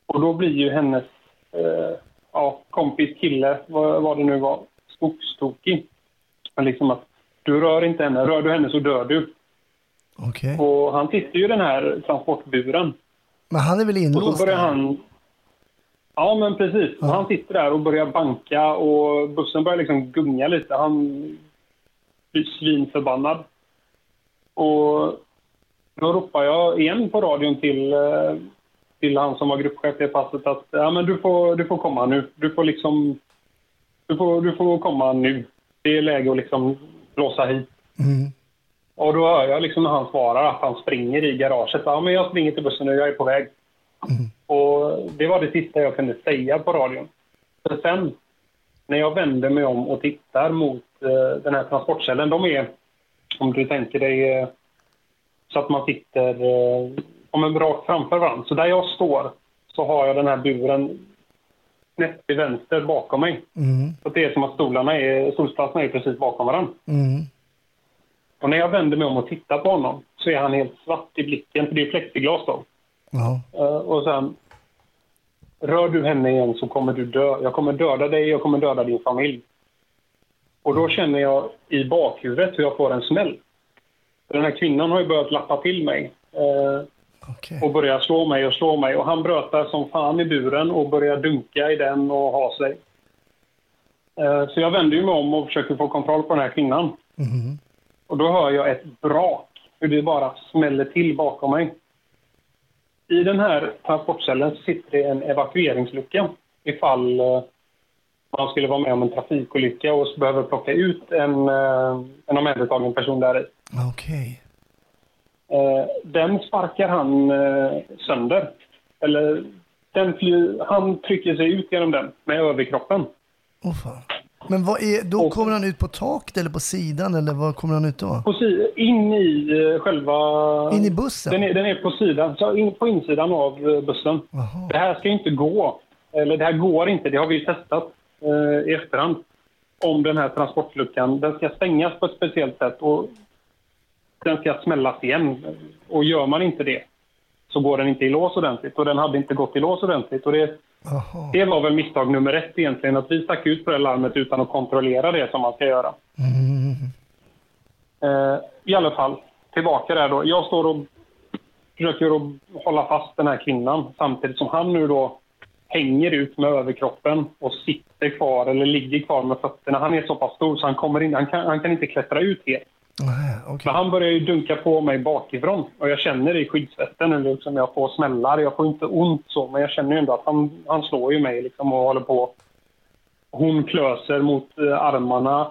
Och då blir ju hennes eh, ja, kompis, kille, vad, vad det nu var, skogstokig. Liksom att du rör inte henne, rör du henne så dör du. Okej. Och han sitter ju i den här transportburen. Men han är väl Och inlåst? så börjar där? han... Ja, men precis. Och Han sitter där och börjar banka och bussen börjar liksom gunga lite. Han blir svinförbannad. Och då ropar jag igen på radion till, eh, till han som var gruppchef i passet att ja, men du, får, du får komma nu. Du får liksom... Du får, du får komma nu. Det är läge att liksom blåsa hit. Mm. Och då hör jag liksom när han svarar att han springer i garaget. Ja, men jag springer till bussen nu, jag är på väg. Och det var det sista jag kunde säga på radion. För sen, när jag vänder mig om och tittar mot eh, den här transportkällan, de är, om du tänker dig, eh, så att man sitter eh, om en rakt framför varandra. Så där jag står så har jag den här buren snett till vänster bakom mig. Mm. Så det är som att stolarna är, är precis bakom varandra. Mm. Och när jag vänder mig om och tittar på honom så är han helt svart i blicken, för det är plexiglas då. Ja. Eh, och sen, rör du henne igen så kommer du dö. Jag kommer döda dig, jag kommer döda din familj. Och då känner jag i bakhuvudet hur jag får en smäll. För Den här kvinnan har ju börjat lappa till mig. eh, Okej. och börjar slå mig och slå mig. Och han brötar som fan i buren och börjar dunka i den och ha sig. Eh, Så jag vänder mig om och försöker få kontroll på den här kvinnan. Mhm. Och då hör jag ett brak, hur det bara smäller till bakom mig. I den här transportcellen sitter det en evakueringslucka ifall eh, man skulle vara med om en trafikolycka och behöver plocka ut en, eh, en omhändertagen person där i. Okej. Eh, den sparkar han sönder. Eller den han trycker sig ut genom den med överkroppen. Åh fan. Men är, då Och- kommer han ut på taket eller på sidan eller vad kommer han ut då? På si, in i eh, själva... In i bussen? Den är, den är på sidan, så in, på insidan av eh, bussen. Jaha. Det här ska inte gå. Eller det här går inte, det har vi ju testat eh, i efterhand. Om den här transportluckan, den ska stängas på ett speciellt sätt och den ska smällas igen. Och gör man inte det så går den inte i lås ordentligt. Och den hade inte gått i lås ordentligt. Och det, Jaha. det var väl misstag nummer ett egentligen, att vi stack ut på det larmet utan att kontrollera det som man ska göra. Mm. Eh, I alla fall, tillbaka där då. Jag står och försöker att hålla fast den här kvinnan samtidigt som han nu då hänger ut med överkroppen och sitter kvar eller ligger kvar med fötterna. Han är så pass stor så han, kommer in, han, kan, han kan inte klättra ut helt. Okej. Men han börjar ju dunka på mig bakifrån och jag känner i skyddsvästen eller liksom jag får smällar. Jag får inte ont så, men jag känner ju ändå att han, han slår ju mig liksom och håller på. Hon klöser mot eh, armarna,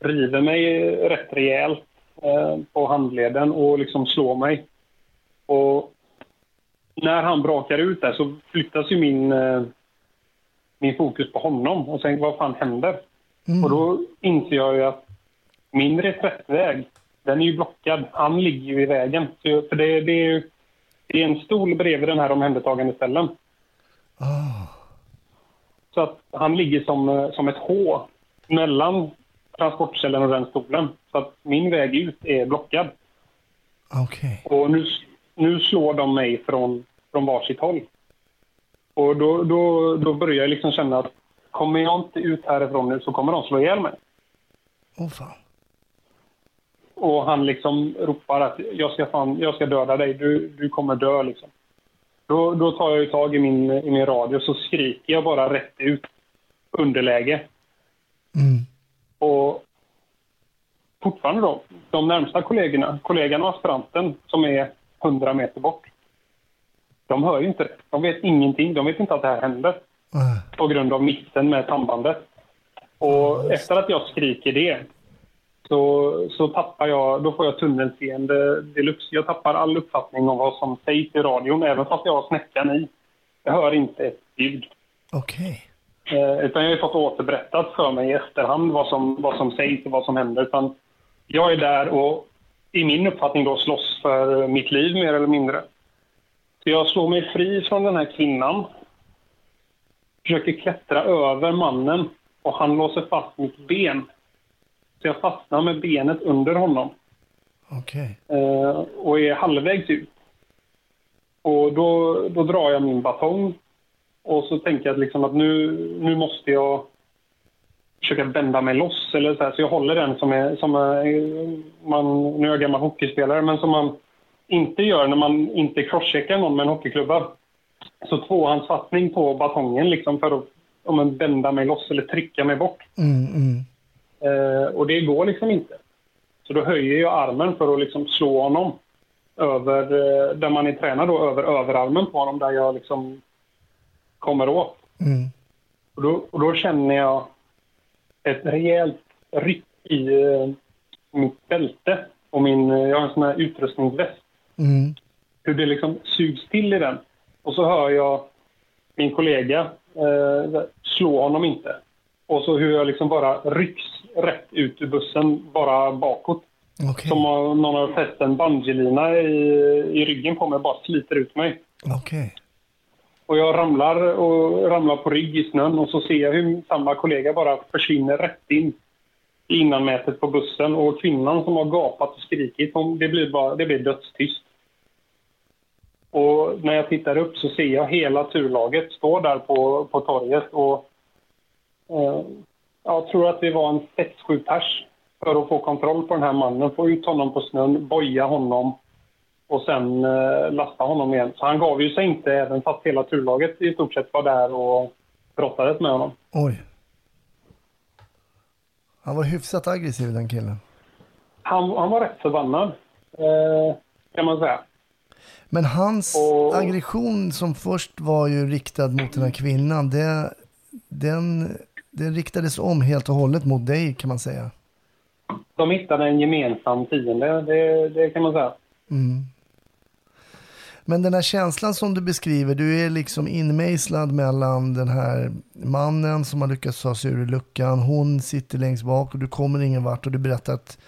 river mig eh, rätt rejält eh, på handleden och liksom slår mig. Och när han brakar ut där så flyttas ju min, eh, min fokus på honom och tänker vad fan händer? Mm. Och då inser jag ju att min reträttväg, den är ju blockad. Han ligger ju i vägen. Så, för det, det, är ju, det är en stol bredvid den här omhändertagande ställen. Ah. Så att han ligger som, eh, som ett H mellan transportcellen och den stolen. Så att min väg ut är blockad. Okej. Och nu, nu slår de mig från, från varsitt håll. Och då, då, då börjar jag liksom känna att kommer jag inte ut härifrån nu så kommer de slå ihjäl mig. Åh fan. Och han liksom ropar att jag ska, fan, jag ska döda dig, du, du kommer dö liksom. Då, då tar jag tag i min, i min radio så skriker jag bara rätt ut underläge. Mm. Och fortfarande då, de närmsta kollegorna, kollegan och aspiranten som är 100 meter bort. De hör ju inte det. De vet ingenting. De vet inte att det här händer Nej. på grund av missen med sambandet. Och efter att jag skriker det så, så tappar jag, då får jag tunnelseende deluxe. Jag tappar all uppfattning om vad som sägs i radion, även fast jag har snäckan i. Jag hör inte ett ljud. Okej. Eh, utan jag har fått återberättat för mig i efterhand vad som, vad som sägs och vad som händer. Utan jag är där och i min uppfattning då slåss för mitt liv mer eller mindre. Så jag slår mig fri från den här kvinnan. Försöker klättra över mannen och han låser fast mitt ben. Så jag fastnar med benet under honom Okej. eh, och är halvvägs ut. Och då, då drar jag min batong och så tänker jag att, liksom att nu, nu måste jag försöka bända mig loss. Eller så, här. så jag håller den som är, som är man, nu är jag gammal hockeyspelare, men som man inte gör när man inte crosscheckar någon med en hockeyklubba. Så tvåhandsfattning på batongen liksom för att om man bända mig loss eller trycka mig bort. Mm, mm. Eh, och det går liksom inte. Så då höjer jag armen för att liksom slå honom över, eh, där man är tränad då, över överarmen på honom där jag liksom kommer åt. Mm. Och då, och då känner jag ett rejält ryck i eh, mitt bälte och min, eh, jag har en sån här utrustningsväst. Mm. Hur det liksom sugs till i den. Och så hör jag min kollega eh, slå honom inte. Och så hur jag liksom bara rycks rätt ut ur bussen, bara bakåt. Okej. Som om någon har fäst en bungeelina i, i ryggen på mig och bara sliter ut mig. Okej. Och jag ramlar och ramlar på rygg i snön och så ser jag hur samma kollega bara försvinner rätt in i innanmätet på bussen. Och kvinnan som har gapat och skrikit, hon, det blir, bara, det blir dödstyst. Och när jag tittar upp så ser jag hela turlaget stå där på, på torget och eh, jag tror att vi var en 6-7 pers för att få kontroll på den här mannen, få ut honom på snön, boja honom och sen eh, lasta honom igen. Så han gav ju sig inte även fast hela turlaget i stort sett var där och brottades med honom. Oj. Han var hyfsat aggressiv den killen. Han, han var rätt förbannad, eh, kan man säga. Men hans Och- aggression som först var ju riktad mot den här kvinnan, det, den, den riktades om helt och hållet mot dig kan man säga. De hittade en gemensam fiende, det, det kan man säga. Mm. Men den här känslan som du beskriver, du är liksom inmejslad mellan den här mannen som har lyckats ta sig ur luckan, hon sitter längst bak och du kommer ingen vart och du berättar att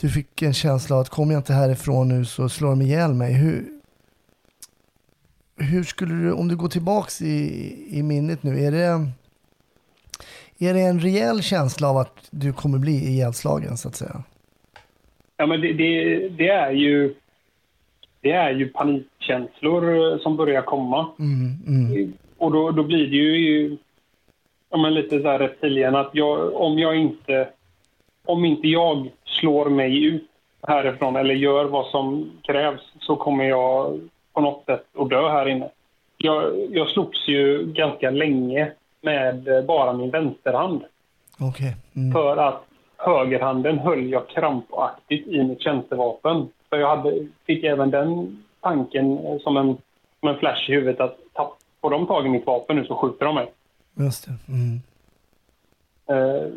du fick en känsla av att kommer jag inte härifrån nu så slår de ihjäl mig. Hur, hur skulle du, om du går tillbaks i, i minnet nu, är det, är det en rejäl känsla av att du kommer bli ihjälslagen så att säga? Ja, men det, det, det är ju det är ju panikkänslor eh, som börjar komma. Mm, mm. Och då, då blir det ju ja, men lite så här reptilien att jag, om jag inte om inte jag slår mig ut härifrån eller gör vad som krävs så kommer jag på något sätt att dö här inne. Jag, jag slogs ju ganska länge med bara min vänsterhand Okej. Mm. för att högerhanden höll jag krampaktigt i mitt tjänstevapen. För jag hade, fick även den tanken eh, som en, som en flash i huvudet att får de tag i mitt vapen nu så skjuter de mig. Just. Mm. Eh,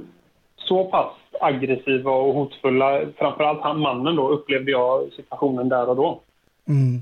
så pass aggressiva och hotfulla, framförallt han mannen då, upplevde jag situationen där och då. Mm.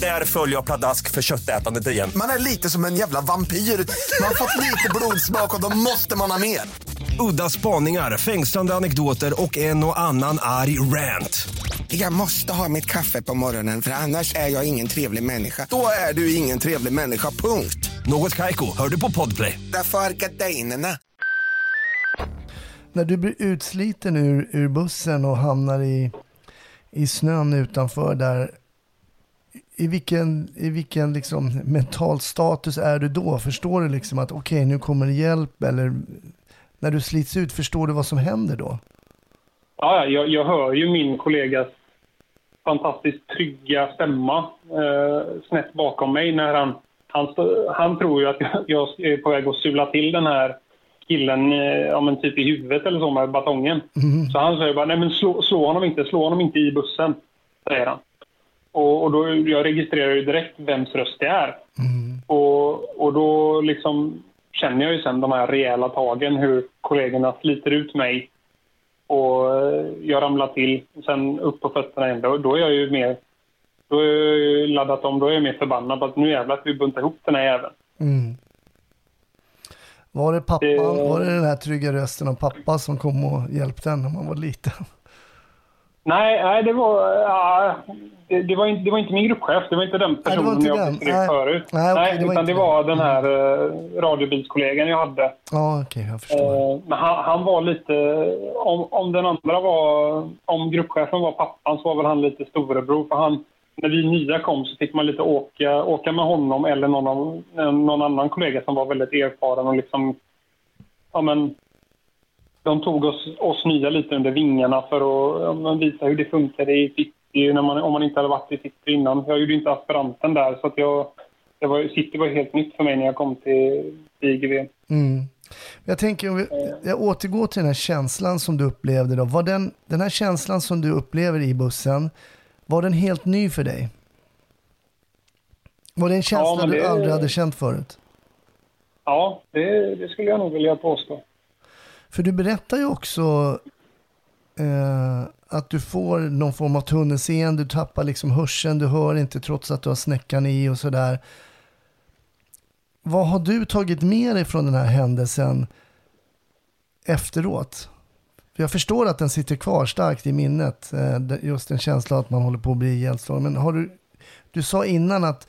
Där följer jag pladask för köttätandet igen. Man är lite som en jävla vampyr. Man har fått lite blodsmak och då måste man ha mer. Udda spaningar, fängslande anekdoter och en och annan arg rant. Jag måste ha mitt kaffe på morgonen för annars är jag ingen trevlig människa. Då är du ingen trevlig människa, punkt. Något Kaiko, hör du på Podplay. Därför är gardinerna. När du blir utsliten ur, ur bussen och hamnar i, i snön utanför där, i vilken, i vilken liksom mental status är du då? Förstår du liksom att okej, nu kommer det hjälp eller när du slits ut, förstår du vad som händer då? Ja, ja, jag, jag hör ju min kollegas fantastiskt trygga stämma eh, snett bakom mig när han, han, han tror ju att jag, är på väg att sula till den här killen, eh, ja men typ i huvudet eller så med batongen. Så han säger bara, nej men slå, slå honom inte, slå honom inte i bussen, säger han. Och, och då, jag registrerar ju direkt vems röst det är. Och, och då liksom känner jag ju sen de här rejäla tagen, hur kollegorna sliter ut mig och eh, jag ramlar till. Sen upp på fötterna igen. Då, då är jag ju mer... Då är jag laddat om. Då är jag mer förbannad på att nu jävlar ska vi bunta ihop den här jäveln. Mm. Var det pappan, Det- var det den här trygga rösten av pappa som kom och hjälpte en när man var liten? Nej, nej det, var, ja, det, det, var inte, det var inte min gruppchef. Det var inte den Nej, det personen inte jag beskrev Nej. förut. Nej, okej, det var utan det var den här uh, radiobilskollegan jag hade. Ja, okej, jag förstår. Eh, men han, han var lite... Om, om den andra var... Om gruppchefen var pappan så var väl han lite storebror. För han, när vi nya kom så fick man lite åka, åka med honom eller någon, av, någon annan kollega som var väldigt erfaren och liksom... Ja, men, de tog oss, oss nya lite under vingarna för att ja, visa hur det funkade i City när man, om man inte hade varit i City innan. Jag gjorde inte aspiranten där så att jag... Det var, City var helt nytt för mig när jag kom till IGV. Mm. Jag tänker, om jag återgår till den här känslan som du upplevde då. Var den, den här känslan som du upplever i bussen, var den helt ny för dig? Var det en känsla du det- aldrig hade känt förut? Ja, det, det skulle jag nog vilja påstå. För du berättar ju också eh, att du får någon form av tunnelseende, du tappar liksom hörseln, du hör inte trots att du har snäckan i och sådär. Vad har du tagit med dig från den här händelsen efteråt? För jag förstår att den sitter kvar starkt i minnet, eh, just en känsla att man håller på att bli ihjälslagen. Men har du, du sa innan att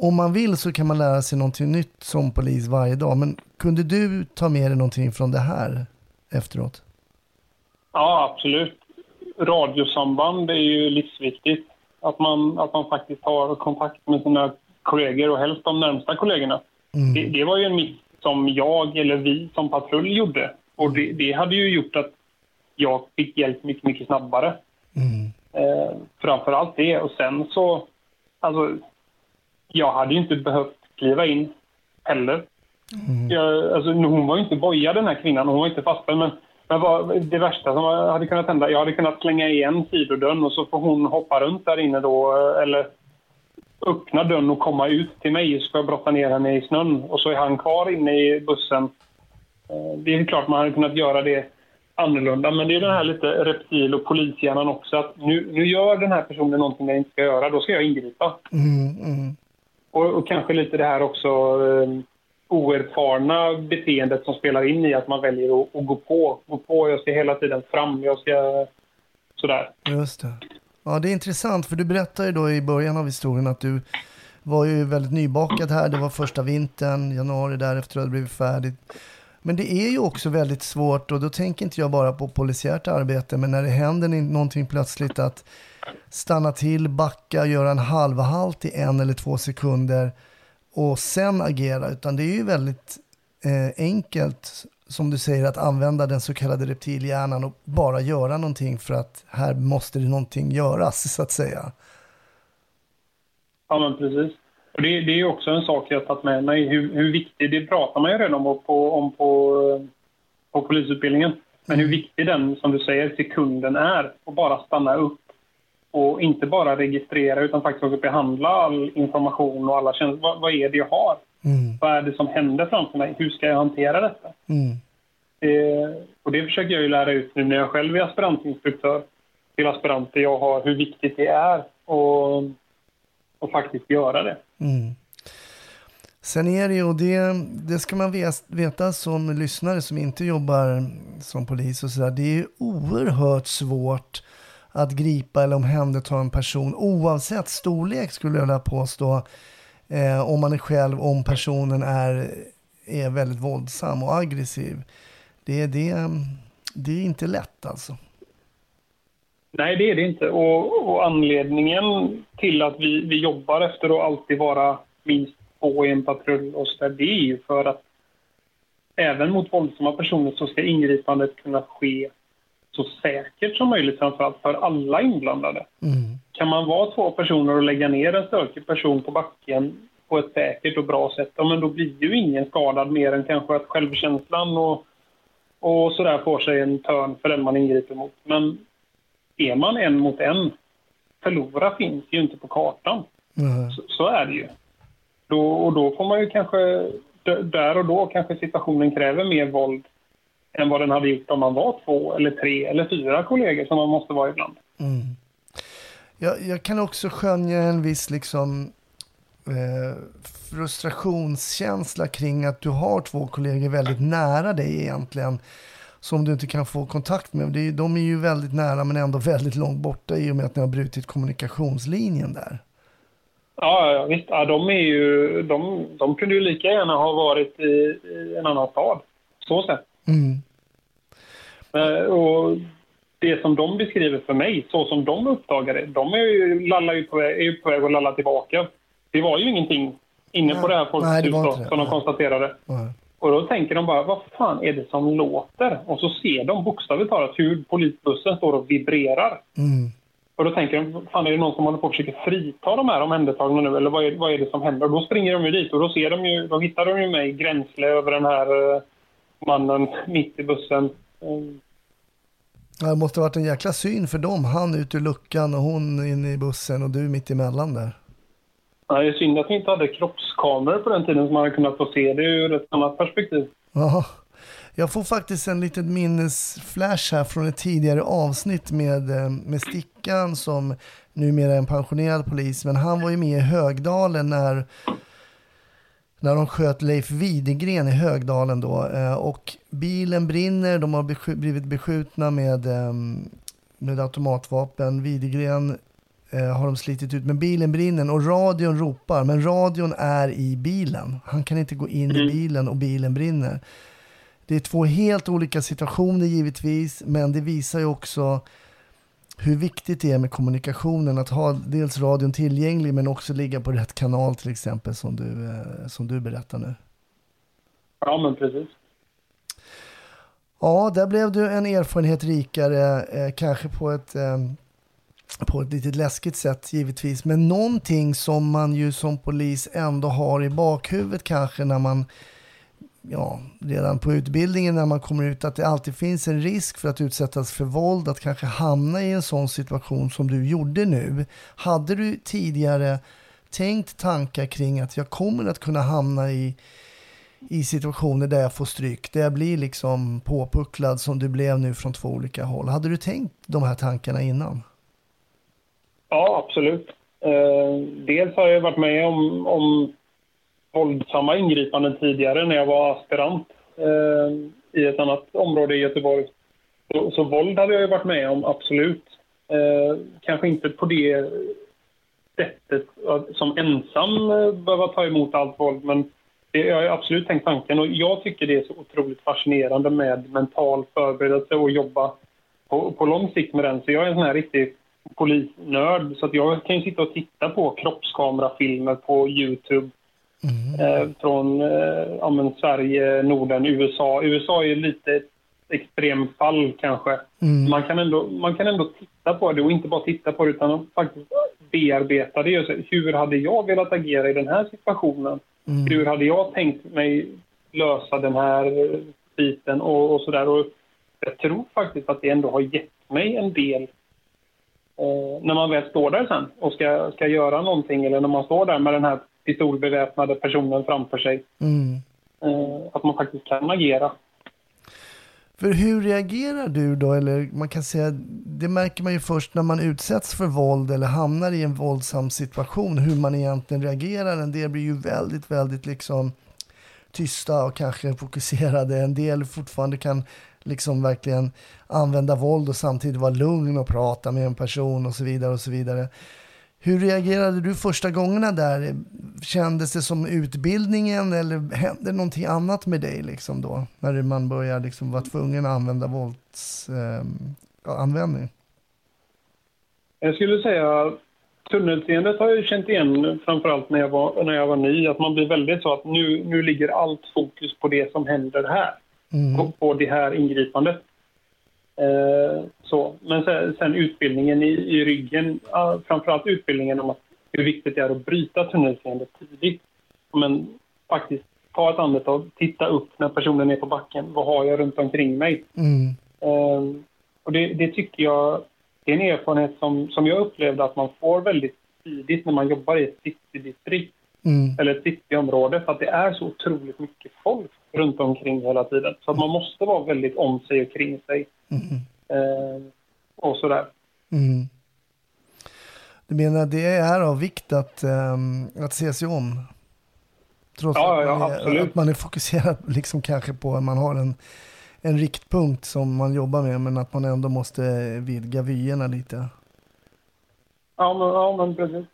om man vill så kan man lära sig någonting nytt som polis varje dag. Men kunde du ta med dig någonting från det här efteråt? Ja, absolut. Radiosamband är ju livsviktigt. Att man, att man faktiskt har kontakt med sina kollegor och helst de närmsta kollegorna. Det, det var ju en miss som jag eller vi som patrull gjorde. Och det, det hade ju gjort att jag fick hjälp mycket, mycket snabbare. Eh, framför allt det. Och sen så... Alltså, jag hade ju inte behövt kliva in heller. Jag, alltså, hon var ju inte bojad den här kvinnan, hon var inte fastställd. Men, men vad, det värsta som hade kunnat hända, jag hade kunnat slänga igen sidodörren och så får hon hoppa runt där inne då. Eller öppna dörren och komma ut till mig så får jag brotta ner henne i snön. Och så är han kvar inne i bussen. Eh, Det är klart man hade kunnat göra det annorlunda. Men det är den här lite reptil och polishjärnan också. Att nu, nu gör den här personen någonting den inte ska göra, då ska jag ingripa. Mm, mm. Och, och kanske lite det här också eh, oerfarna beteendet som spelar in i att man väljer att, att gå på. Gå på, jag ska hela tiden fram, jag ska... Sådär. Just det. Ja, det är intressant för du berättade ju då i början av historien att du var ju väldigt nybakad här. Det var första vintern, januari därefter hade det blivit färdigt. Men det är ju också väldigt svårt och då tänker inte jag bara på polisiärt arbete men när det händer någonting plötsligt att stanna till, backa, göra en halvhalt i en eller två sekunder och sen agera. Utan det är ju väldigt eh, enkelt, som du säger, att använda den så kallade reptilhjärnan och bara göra någonting för att här måste det någonting göras, så att säga. Ja, men precis. Och det, det är också en sak jag har tagit med mig. Hur, hur viktig, det pratar man ju redan om på, om på, på polisutbildningen. Men hur viktig den, som du säger, sekunden är. Och bara stanna upp. Och inte bara registrera utan faktiskt också behandla all information och alla känslor. Vad, vad är det jag har? Vad är det som händer framför mig? Hur ska jag hantera detta? Mm. Eh, och det försöker jag ju lära ut nu när jag själv är aspirantinstruktör till aspiranter jag har, hur viktigt det är och, och faktiskt göra det. Mm. Sen är det ju, och det, det ska man veta som lyssnare som inte jobbar som polis och sådär, det är oerhört svårt att gripa eller omhänderta en person oavsett storlek skulle jag vilja påstå. Eh, om man är själv, om personen är, är väldigt våldsam och aggressiv. Det, det, det är inte lätt alltså. Nej, det är det inte. Och, och anledningen till att vi, vi jobbar efter att alltid vara minst två i en patrull och så där, det är ju för att även mot våldsamma personer så ska ingripandet kunna ske så säkert som möjligt, framförallt för alla inblandade. Kan man vara två personer och lägga ner en stökig person på backen på ett säkert och bra sätt, ja, men då blir ju ingen skadad mer än kanske att självkänslan och, och sådär får sig en törn för den man ingriper mot. Men är man en mot en, förlora finns ju inte på kartan. Så, så är det ju. Då, och då får man ju kanske, där och då kanske situationen kräver mer våld än vad den hade gjort om man var två eller tre eller fyra kollegor som man måste vara ibland. Mm. Jag, jag kan också skönja en viss liksom eh, frustrationskänsla kring att du har två kollegor väldigt nära dig egentligen. som du inte kan få kontakt med. Det är, de är ju väldigt nära men ändå väldigt långt borta i och med att ni har brutit kommunikationslinjen där. Ja, ja visst. Ja, de, är ju, de, de kunde ju lika gärna ha varit i, i en annan stad. Så sett. Mm. Eh, och det som de beskriver för mig, så som de uppdagar det, de är ju, lallar ju på, väg, är ju på väg att lalla tillbaka. Det var ju ingenting inne på det här det. som de konstaterade. Nej. Och då tänker de bara, vad fan är det som låter? Och så ser de bokstavligt talat hur polisbussen står och vibrerar. Mm. Och då tänker de, fan är det någon som håller på att försöka frita de här omhändertagna nu? Eller vad är, vad är det som händer? Och då springer de ju dit och då ser de ju, då hittar de ju mig gränsle över den här eh, mannen mitt i bussen. Mm. Det måste ha varit en jäkla syn för dem. Han ut ur luckan och hon inne i bussen och du mitt emellan där. Ja, det är synd att vi inte hade kroppskameror på den tiden som man hade kunnat få se det ur ett annat perspektiv. Ja, jag får faktiskt en liten minnesflash här från ett tidigare avsnitt med, eh, med Stickan som numera är en pensionerad polis. Men han var ju med i Högdalen när, när de sköt Leif Widegren i Högdalen då. Eh, Och bilen brinner, de har blivit beskjutna med, eh, med automatvapen. Widegren eh, har de slitit ut, men bilen brinner och radion ropar, men radion är i bilen. Han kan inte gå in i bilen och bilen brinner. Det är två helt olika situationer givetvis, men det visar ju också hur viktigt det är med kommunikationen, att ha dels radion tillgänglig men också ligga på rätt kanal till exempel som du, eh, som du berättar nu. Ja, men precis. Ja, där blev du en erfarenhet rikare, eh, kanske på ett, eh, på ett lite läskigt sätt givetvis, men någonting som man ju som polis ändå har i bakhuvudet kanske när man ja, redan på utbildningen när man kommer ut att det alltid finns en risk för att utsättas för våld, att kanske hamna i en sån situation som du gjorde nu. Hade du tidigare tänkt tankar kring att jag kommer att kunna hamna i, i situationer där jag får stryk, där jag blir liksom påpucklad som du blev nu från två olika håll. Hade du tänkt de här tankarna innan? Ja, absolut. Eh, dels har jag varit med om, om våldsamma ingripanden tidigare när jag var aspirant eh, i ett annat område i Göteborg. Så, så våld hade jag ju varit med om, absolut. Eh, kanske inte på det sättet som ensam eh, behöva ta emot allt våld, men det, jag har absolut tänkt tanken. Och jag tycker det är så otroligt fascinerande med mental förberedelse och jobba på, på lång sikt med den. Så jag är en sån här riktig polisnörd, så att jag kan ju sitta och titta på kroppskamerafilmer på Youtube eh, från eh, ja, men Sverige, Norden, USA. USA är lite ett extremfall kanske. Mm. Man, kan ändå, man kan ändå titta på det och inte bara titta på det utan faktiskt bearbeta det. Hur hade jag velat agera i den här situationen? Mm. Hur hade jag tänkt mig lösa den här eh, biten och, och sådär. Och jag tror faktiskt att det ändå har gett mig en del eh, när man väl står där sen och ska, ska göra någonting eller när man står där med den här pistolbeväpnade personen framför sig. Mm. Eh, att man faktiskt kan agera. För hur reagerar du då? Eller man kan säga, det märker man ju först när man utsätts för våld eller hamnar i en våldsam situation, hur man egentligen reagerar. En del blir ju väldigt, väldigt liksom tysta och kanske fokuserade. En del fortfarande kan liksom verkligen använda våld och samtidigt vara lugn och prata med en person och så vidare och så vidare. Hur reagerade du första gångerna där? Kändes det som utbildningen eller hände någonting annat med dig liksom då? När man börjar liksom vara tvungen att använda våldsanvändning? Eh, användning? Jag skulle säga tunnelseendet har jag känt igen framförallt när jag var, när jag var ny. Att man blir väldigt så att nu, nu ligger allt fokus på det som händer här. Mm. På, på det här ingripandet. Eh, så. Men sen, sen utbildningen i, i ryggen, ja, framförallt utbildningen om att hur viktigt det är att bryta tunnelseendet tidigt. Men faktiskt ta ett andetag, titta upp när personen är på backen. Vad har jag runt omkring mig? Mm. Eh, och det, det tycker jag det är en erfarenhet som, som jag upplevde att man får väldigt tidigt när man jobbar i ett citydistrikt Mm. eller ett cityområde för att det är så otroligt mycket folk runt omkring hela tiden. Så att man måste vara väldigt om sig och kring sig. Mm. Eh, och sådär. Mm. Du menar det är av vikt att, ehm, att se sig om? Trots Ja, att, ja, man är, absolut. att man är fokuserad liksom kanske på att man har en, en riktpunkt som man jobbar med, men att man ändå måste vidga vyerna lite. Ja, men, ja, men precis.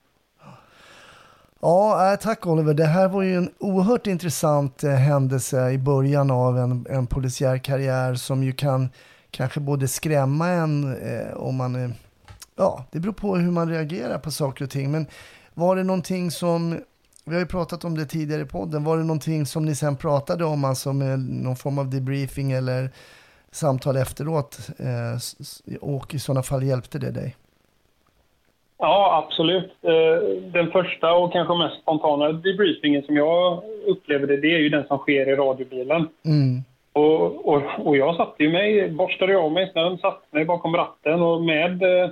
Ja, eh, tack Oliver. Det här var ju en oerhört intressant eh, händelse i början av en, en polisiär karriär som ju kan kanske både skrämma en eh, om man är... Ja, det beror på hur man reagerar på saker och ting. Men var det någonting som... Vi har ju pratat om det tidigare i podden. Var det någonting som ni sen pratade om, alltså med någon form av debriefing eller samtal efteråt? Eh, och i sådana fall hjälpte det dig? Ja, absolut. Eh, Den första och kanske mest spontana debriefingen som jag upplever det, det är ju den som sker i radiobilen. Mm. Och, och, och jag satte ju mig, borstade av mig snön, satte mig bakom ratten och med, eh,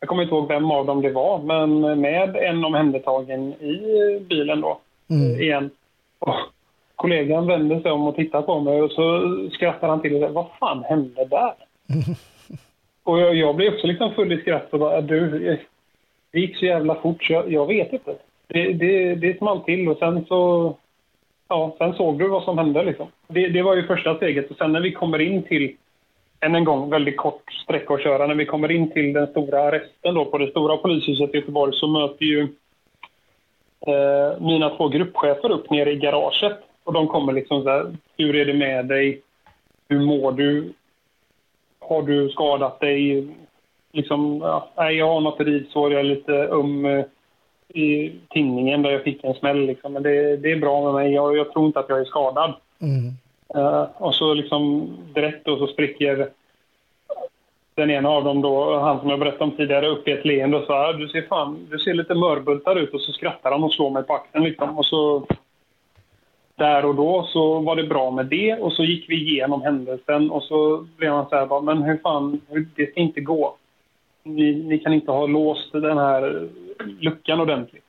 jag kommer inte ihåg vem av dem det var, men med en omhändertagen i bilen då, Mm. igen. Och kollegan vände sig om och tittade på mig och så skrattade han till och sa, vad fan hände där? Och jag, jag blev också liksom full i skratt och bara, du, det gick så jävla fort så jag, jag vet inte. Det, det, det small till och sen så, ja, sen såg du vad som hände liksom. Det, det var ju första steget och sen när vi kommer in till, än en gång, väldigt kort sträcka att köra, när vi kommer in till den stora arresten då på det stora polishuset i Göteborg så möter ju eh, mina två gruppchefer upp nere i garaget och de kommer liksom så här, hur är det med dig? Hur mår du? Har du skadat dig? Liksom, ja, jag har något rivsår, jag är lite öm eh, i tinningen där jag fick en smäll. Liksom. Men det, det är bra med mig, jag, jag tror inte att jag är skadad. Mm. Eh, och så liksom direkt då så spricker den ena av dem då, han som jag berättade om tidigare, upp i ett leende och sa du ser fan, du ser lite mörbultad ut och så skrattar han och slår mig på axeln liksom. Och så där och då så var det bra med det och så gick vi igenom händelsen och så blev han så här bara, men hur fan, det ska inte gå. Ni, ni kan inte ha låst den här luckan ordentligt.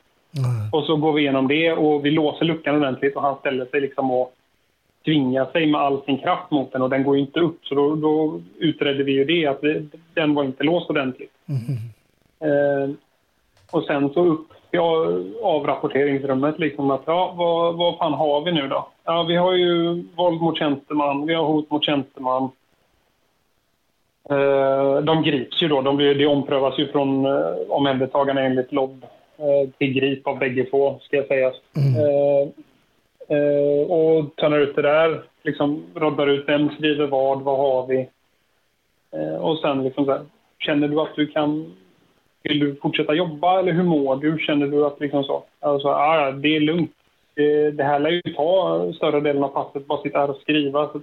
Och så går vi igenom det och vi låser luckan ordentligt och han ställer sig liksom och tvingar sig med all sin kraft mot den och den går inte upp. Så då, då utredde vi ju det, att det, den var inte låst ordentligt. Eh, och sen så upp till avrapporteringsrummet liksom att ja, vad, vad fan har vi nu då? Ja, vi har ju våld mot tjänsteman, vi har hot mot tjänsteman. Eh, de grips ju då, de blir, det omprövas ju från eh, omhändertagarna enligt LOB eh, till grip av bägge två, ska jag säga. Eh, och törnar ut det där, liksom roddar ut vem skriver vad, vad har vi? Och sen liksom så här, känner du att du kan vill du fortsätta jobba eller hur mår du? Känner du att liksom så? Alltså, ah, det är lugnt. Det, det här lär ju ta större delen av passet, bara sitta här och skriva. Så,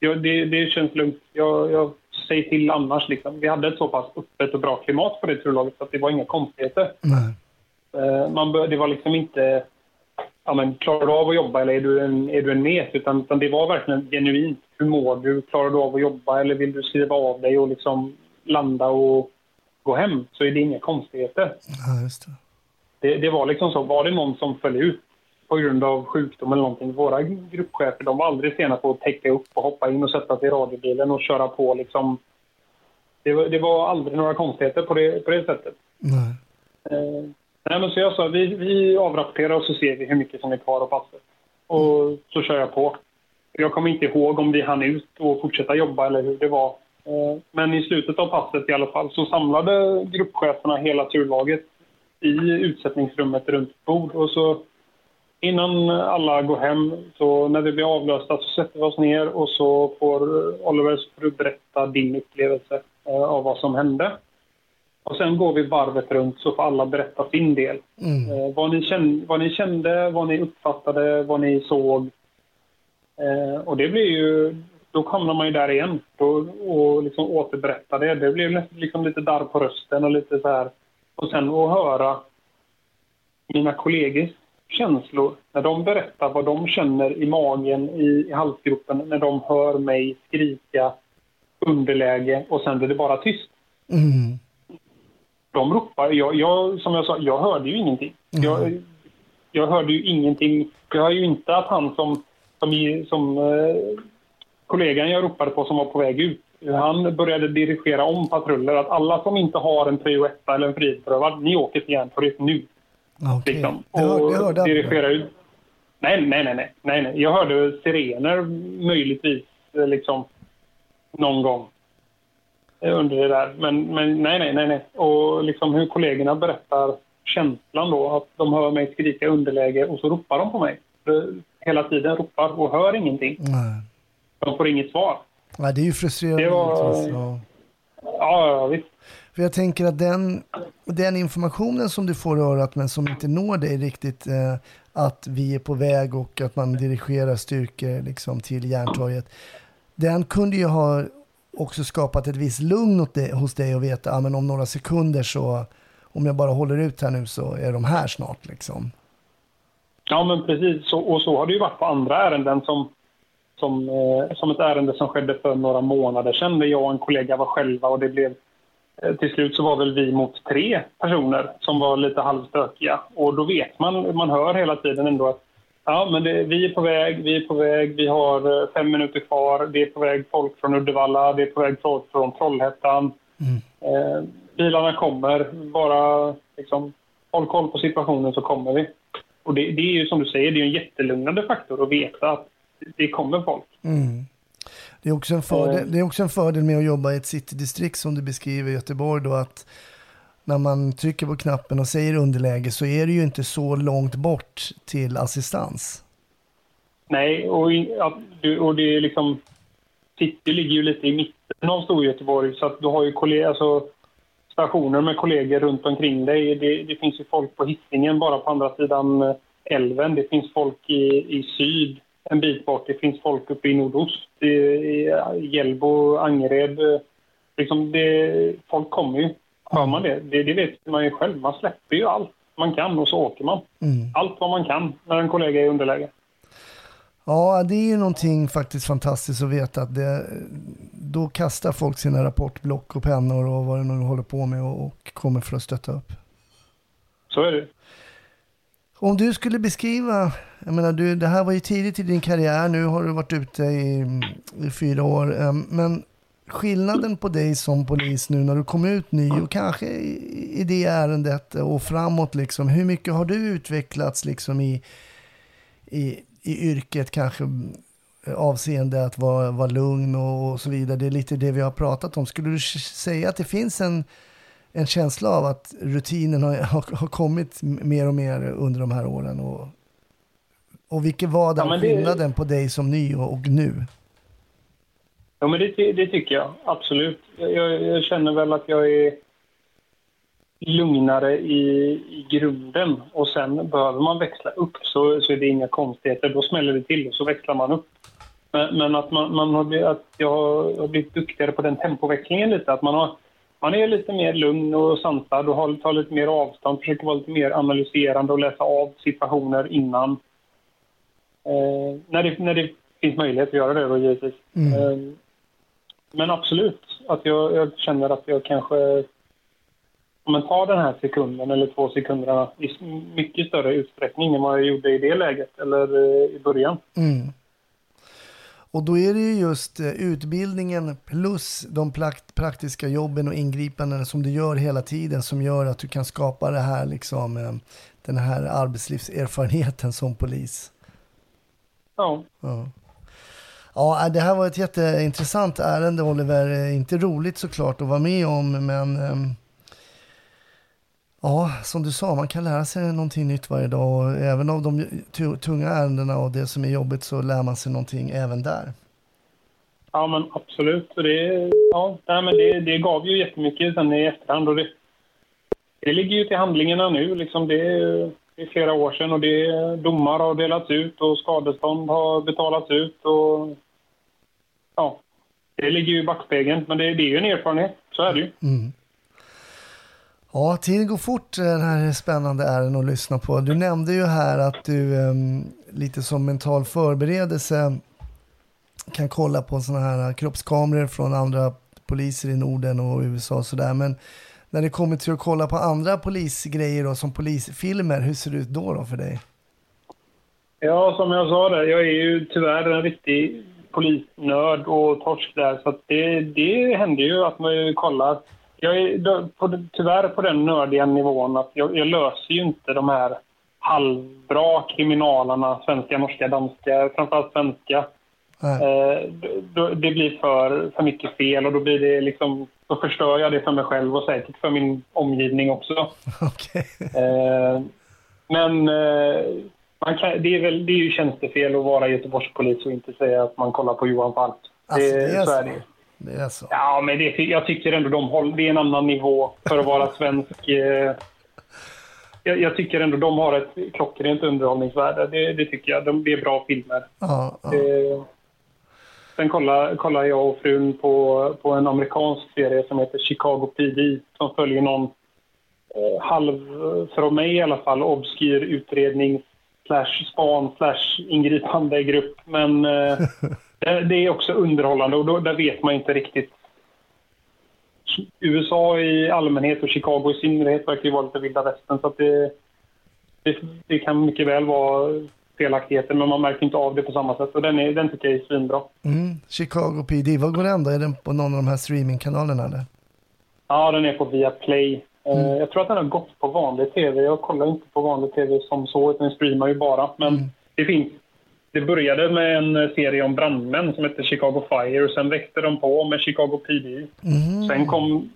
ja, det, det känns lugnt. Jag, jag säger till annars. Liksom. Vi hade ett så pass öppet och bra klimat på det turlaget så att det var inga konstigheter. Eh, man bör, det var liksom inte ja, men, klarar du av att jobba eller är du en, är du en mes? Utan, utan det var verkligen genuint. Hur mår du? Klarar du av att jobba eller vill du skriva av dig och liksom landa och gå hem? Så är det inga konstigheter. Ja, det. Det, det var liksom så. Var det någon som föll ut på grund av sjukdom eller någonting. Våra gruppchefer de var aldrig sena på att täcka upp och hoppa in och sätta sig i radiobilen och köra på. Liksom. Det, var, det var aldrig några konstigheter på det, på det sättet. Nej. Eh, nej, men så jag sa, vi, vi avrapporterar och så ser vi hur mycket som är kvar av passet. Och så kör jag på. Jag kommer inte ihåg om vi hann ut och fortsätta jobba eller hur det var. Eh, men i slutet av passet i alla fall så samlade gruppcheferna hela turlaget i utsättningsrummet runt ett bord. Och så innan alla går hem, så när vi blir avlösta så sätter vi oss ner och så får Oliver så får du berätta din upplevelse eh, av vad som hände. Och sen går vi varvet runt så får alla berätta sin del. Eh, vad, ni kände, vad ni kände, vad ni uppfattade, vad ni såg. Eh, och det blir ju, då hamnar man ju där igen då, och liksom återberätta det. Det blir liksom lite darr på rösten och lite så här. Och sen att höra mina kollegors känslor när de berättar vad de känner i magen, i, i halsgropen, när de hör mig skrika underläge och sen är det bara tyst. Mm. De ropar. Jag, jag, som jag sa, jag hörde ju ingenting. Jag, jag hörde ju ingenting. Jag hör ju inte att han som, som, som eh, kollegan jag ropade på som var på väg ut, han började dirigera om patruller. Att alla som inte har en prio 1 eller en frihetsberövad, ni åker till Järntorget nu. Okej. Liksom. Det, hör, det hörde dirigera ut. Nej, nej, nej, nej, nej. Jag hörde sirener möjligtvis. eh, Liksom. någon gång under det där. Men, men nej, nej, nej, nej. Och liksom hur kollegorna berättar känslan då, att de hör mig skrika underläge och så ropar de på mig. Hela tiden ropar och hör ingenting. Nej. De får inget svar. Nej, det är ju frustrerande. Det var- ja, visst. För jag tänker att den, den informationen som du får i örat men som inte når dig riktigt, eh, att vi är på väg och att man dirigerar styrkor liksom, till Järntorget, den kunde ju ha också skapat ett visst lugn åt dig, hos dig och veta att ah, men om några sekunder så, om jag bara håller ut här nu så är de här snart. Liksom. Ja, men precis. Så, och så har det ju varit på andra ärenden som, som, eh, som ett ärende som skedde för några månader sedan där jag och en kollega var själva och det blev till slut så var väl vi mot tre personer som var lite halvstökiga. Och då vet man, man hör hela tiden ändå att ja, men det, vi är på väg, vi är på väg, vi har eh, fem minuter kvar, det är på väg folk från Uddevalla, det är på väg folk från Trollhättan. Eh, bilarna kommer, bara liksom, håll koll på situationen så kommer vi. Och det, det är ju som du säger, det är en jättelugnande faktor att veta att det kommer folk. Mm. Det, är också en fördel, det är också en fördel med att jobba i ett citydistrikt som du beskriver i Göteborg då att när man trycker på knappen och säger underläge så är det ju inte så långt bort till assistans. Nej, och, och det är liksom... City ligger ju lite i mitten av Storgöteborg så att du har ju kollegor, alltså, stationer med kollegor runt omkring dig. Det, det finns ju folk på Hisingen bara på andra sidan eh, älven. Det finns folk i, i syd en bit bort. Det finns folk uppe i nordost, i, Hjällbo, Angered. Liksom det, folk kommer ju. Hör man det? det? Det vet man ju själv. Man släpper ju allt man kan och så åker man. Mm. Allt vad man kan när en kollega är i underläge. Ja, det är ju någonting faktiskt fantastiskt att veta att det, då kastar folk sina rapportblock och pennor och vad de nu håller på med och, och kommer för att stötta upp. Så är det. Om du skulle beskriva, jag menar du, det här var ju tidigt i din karriär, nu har du varit ute i, i fyra år, ehm, men skillnaden på dig som polis nu när du kom ut ny och kanske i, i det ärendet och framåt liksom, hur mycket har du utvecklats liksom i, i, i yrket kanske avseende att vara, vara lugn och, och så vidare. Det är lite det vi har pratat om. Skulle du säga att det finns en, en känsla av att rutinen har, har, har kommit mer och mer under de här åren? Och, och vilken var den Ja, det- skillnaden på dig som ny och, och nu? Ja, men det, det tycker jag. Absolut. Jag, jag känner väl att jag är lugnare i, i grunden och sen behöver man växla upp så, så är det inga konstigheter. Då smäller det till och så växlar man upp. Men, men att, man, man har, att jag har blivit duktigare på den tempoväxlingen lite. Att man, har, man är lite mer lugn och sansad och har, tar lite mer avstånd. Försöker vara lite mer analyserande och läsa av situationer innan. Eh, när, det, när det finns möjlighet att göra det då givetvis. Eh, men absolut, att jag, jag känner att jag kanske om man tar den här sekunden eller två sekunderna i mycket större utsträckning än vad jag gjorde i det läget eller eh, i början. Mm. Och då är det ju just eh, utbildningen plus de praktiska jobben och ingripanden som du gör hela tiden som gör att du kan skapa det här liksom, eh, den här arbetslivserfarenheten som polis. Ja. Ja. Ja, det här var ett jätteintressant ärende Oliver. Eh, Inte roligt såklart att vara med om, men ehm, ja, som du sa, man kan lära sig någonting nytt varje dag. Och även av de tu- tunga ärendena och det som är jobbigt så lär man sig någonting även där. Ja, men absolut. Det, ja, nej, men det, det gav ju jättemycket sen i efterhand. Och det, det ligger ju till handlingarna nu. Liksom det, det är flera år sedan och det, domar har delats ut och skadestånd har betalats ut. Och, ja, det ligger ju i backspegeln, men det, det är ju en erfarenhet. Så är det ju. Mm. Ja, tiden går fort den här spännande ären att lyssna på. Du nämnde ju här att du ehm, lite som mental förberedelse kan kolla på sådana här kroppskameror från andra poliser i Norden och USA och sådär. Men när det kommer till att kolla på andra polisgrejer då, som polisfilmer, hur ser det ut då, då för dig? Ja, som jag sa där, jag är ju tyvärr en riktig polisnörd och torsk där. Så att det, det händer ju att man kollar. Jag är på, tyvärr på den nördiga nivån att jag, jag löser ju inte de här halvbra kriminalerna, svenska, norska, danska, framförallt svenska. Eh, då, det blir för, för mycket fel och då blir det liksom, då förstör jag det för mig själv och säkert för min omgivning också. Eh, men eh, man kan, det, är väl, det är ju tjänstefel att vara Göteborgspolis och inte säga att man kollar på Johan Falk. Alltså, det är så så. är det. Det är så. Ja, men det, jag tycker ändå de håller, det är en annan nivå för att vara svensk. Eh, jag, jag tycker ändå de har ett klockrent underhållningsvärde. Det, det tycker jag. De, det är bra filmer. Ja, ja. Eh, sen kollar, kollar jag och frun på, på en amerikansk serie som heter Chicago PD som följer någon eh, halv, för mig i alla fall, obskyr utredning slash span slash ingripande grupp. Men eh, det, är också underhållande och då, där vet man inte riktigt. USA i allmänhet och Chicago i synnerhet verkar ju vara lite vilda västern så det, det, det kan mycket väl vara felaktigheter men man märker inte av det på samma sätt och den, är, den tycker jag är svinbra. Mm. Chicago PD, vad går den då? Är den på någon av de här streamingkanalerna eller? Ja, den är på Viaplay. Eh, Jag tror att den har gått på vanlig tv. Jag kollar inte på vanlig tv som så, utan den streamar ju bara. Men det finns. Det började med en serie om brandmän som heter Chicago Fire sen växte de på med Chicago PD. Sen kom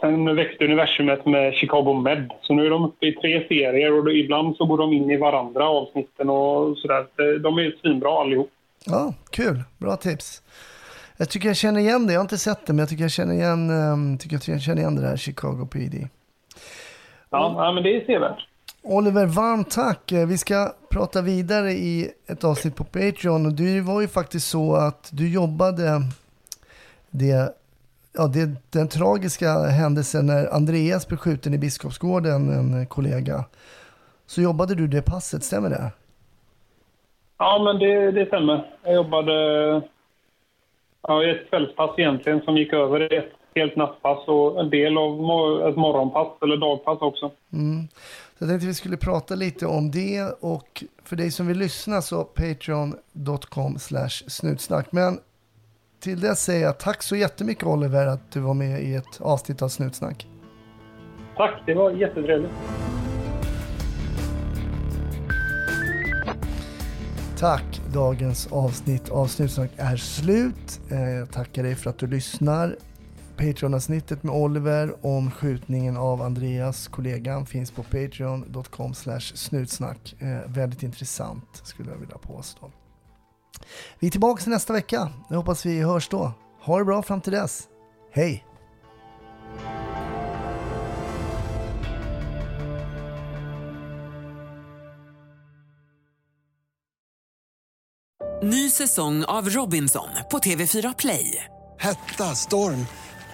Sen växte universumet med Chicago Med. Så nu är de uppe i tre serier och då, ibland så går de in i varandra avsnitten och sådär. De- är svinbra allihop. Ja, kul. Bra tips. Jag tycker jag känner igen det. Jag har inte sett det, men jag tycker jag känner igen, um, tycker jag känner igen det där Chicago PD. Ja, ja men det är sevärt. Oliver, varmt tack. Eh, Vi ska prata vidare i ett avsnitt på Patreon. Och det var ju faktiskt så att du jobbade det, ja, det, den tragiska händelsen när Andreas blev skjuten i Biskopsgården, en kollega. Så jobbade du det passet, stämmer det? Ja, men det, det stämmer. Jag jobbade ja, ett kvällspass egentligen som gick över i ett helt nattpass och en del av mor- ett morgonpass eller dagpass också. Mm. Så jag tänkte vi skulle prata lite om det och för dig som vill lyssna så patreon.com slash snutsnack. Men till det säger jag tack så jättemycket Oliver att du var med i ett avsnitt av Snutsnack. Tack, det var jättetrevligt. Tack, dagens avsnitt av Snutsnack är slut. Eh, Jag tackar dig för att du lyssnar. Patreon-avsnittet med Oliver om skjutningen av Andreas, kollegan, finns på patreon.com slash snutsnack. Eh, väldigt intressant skulle jag vilja påstå. Vi är tillbaka nästa vecka. Jag hoppas vi hörs då. Ha det bra fram till dess. Hej! Ny säsong av Robinson på TV4 Play. Hetta, storm,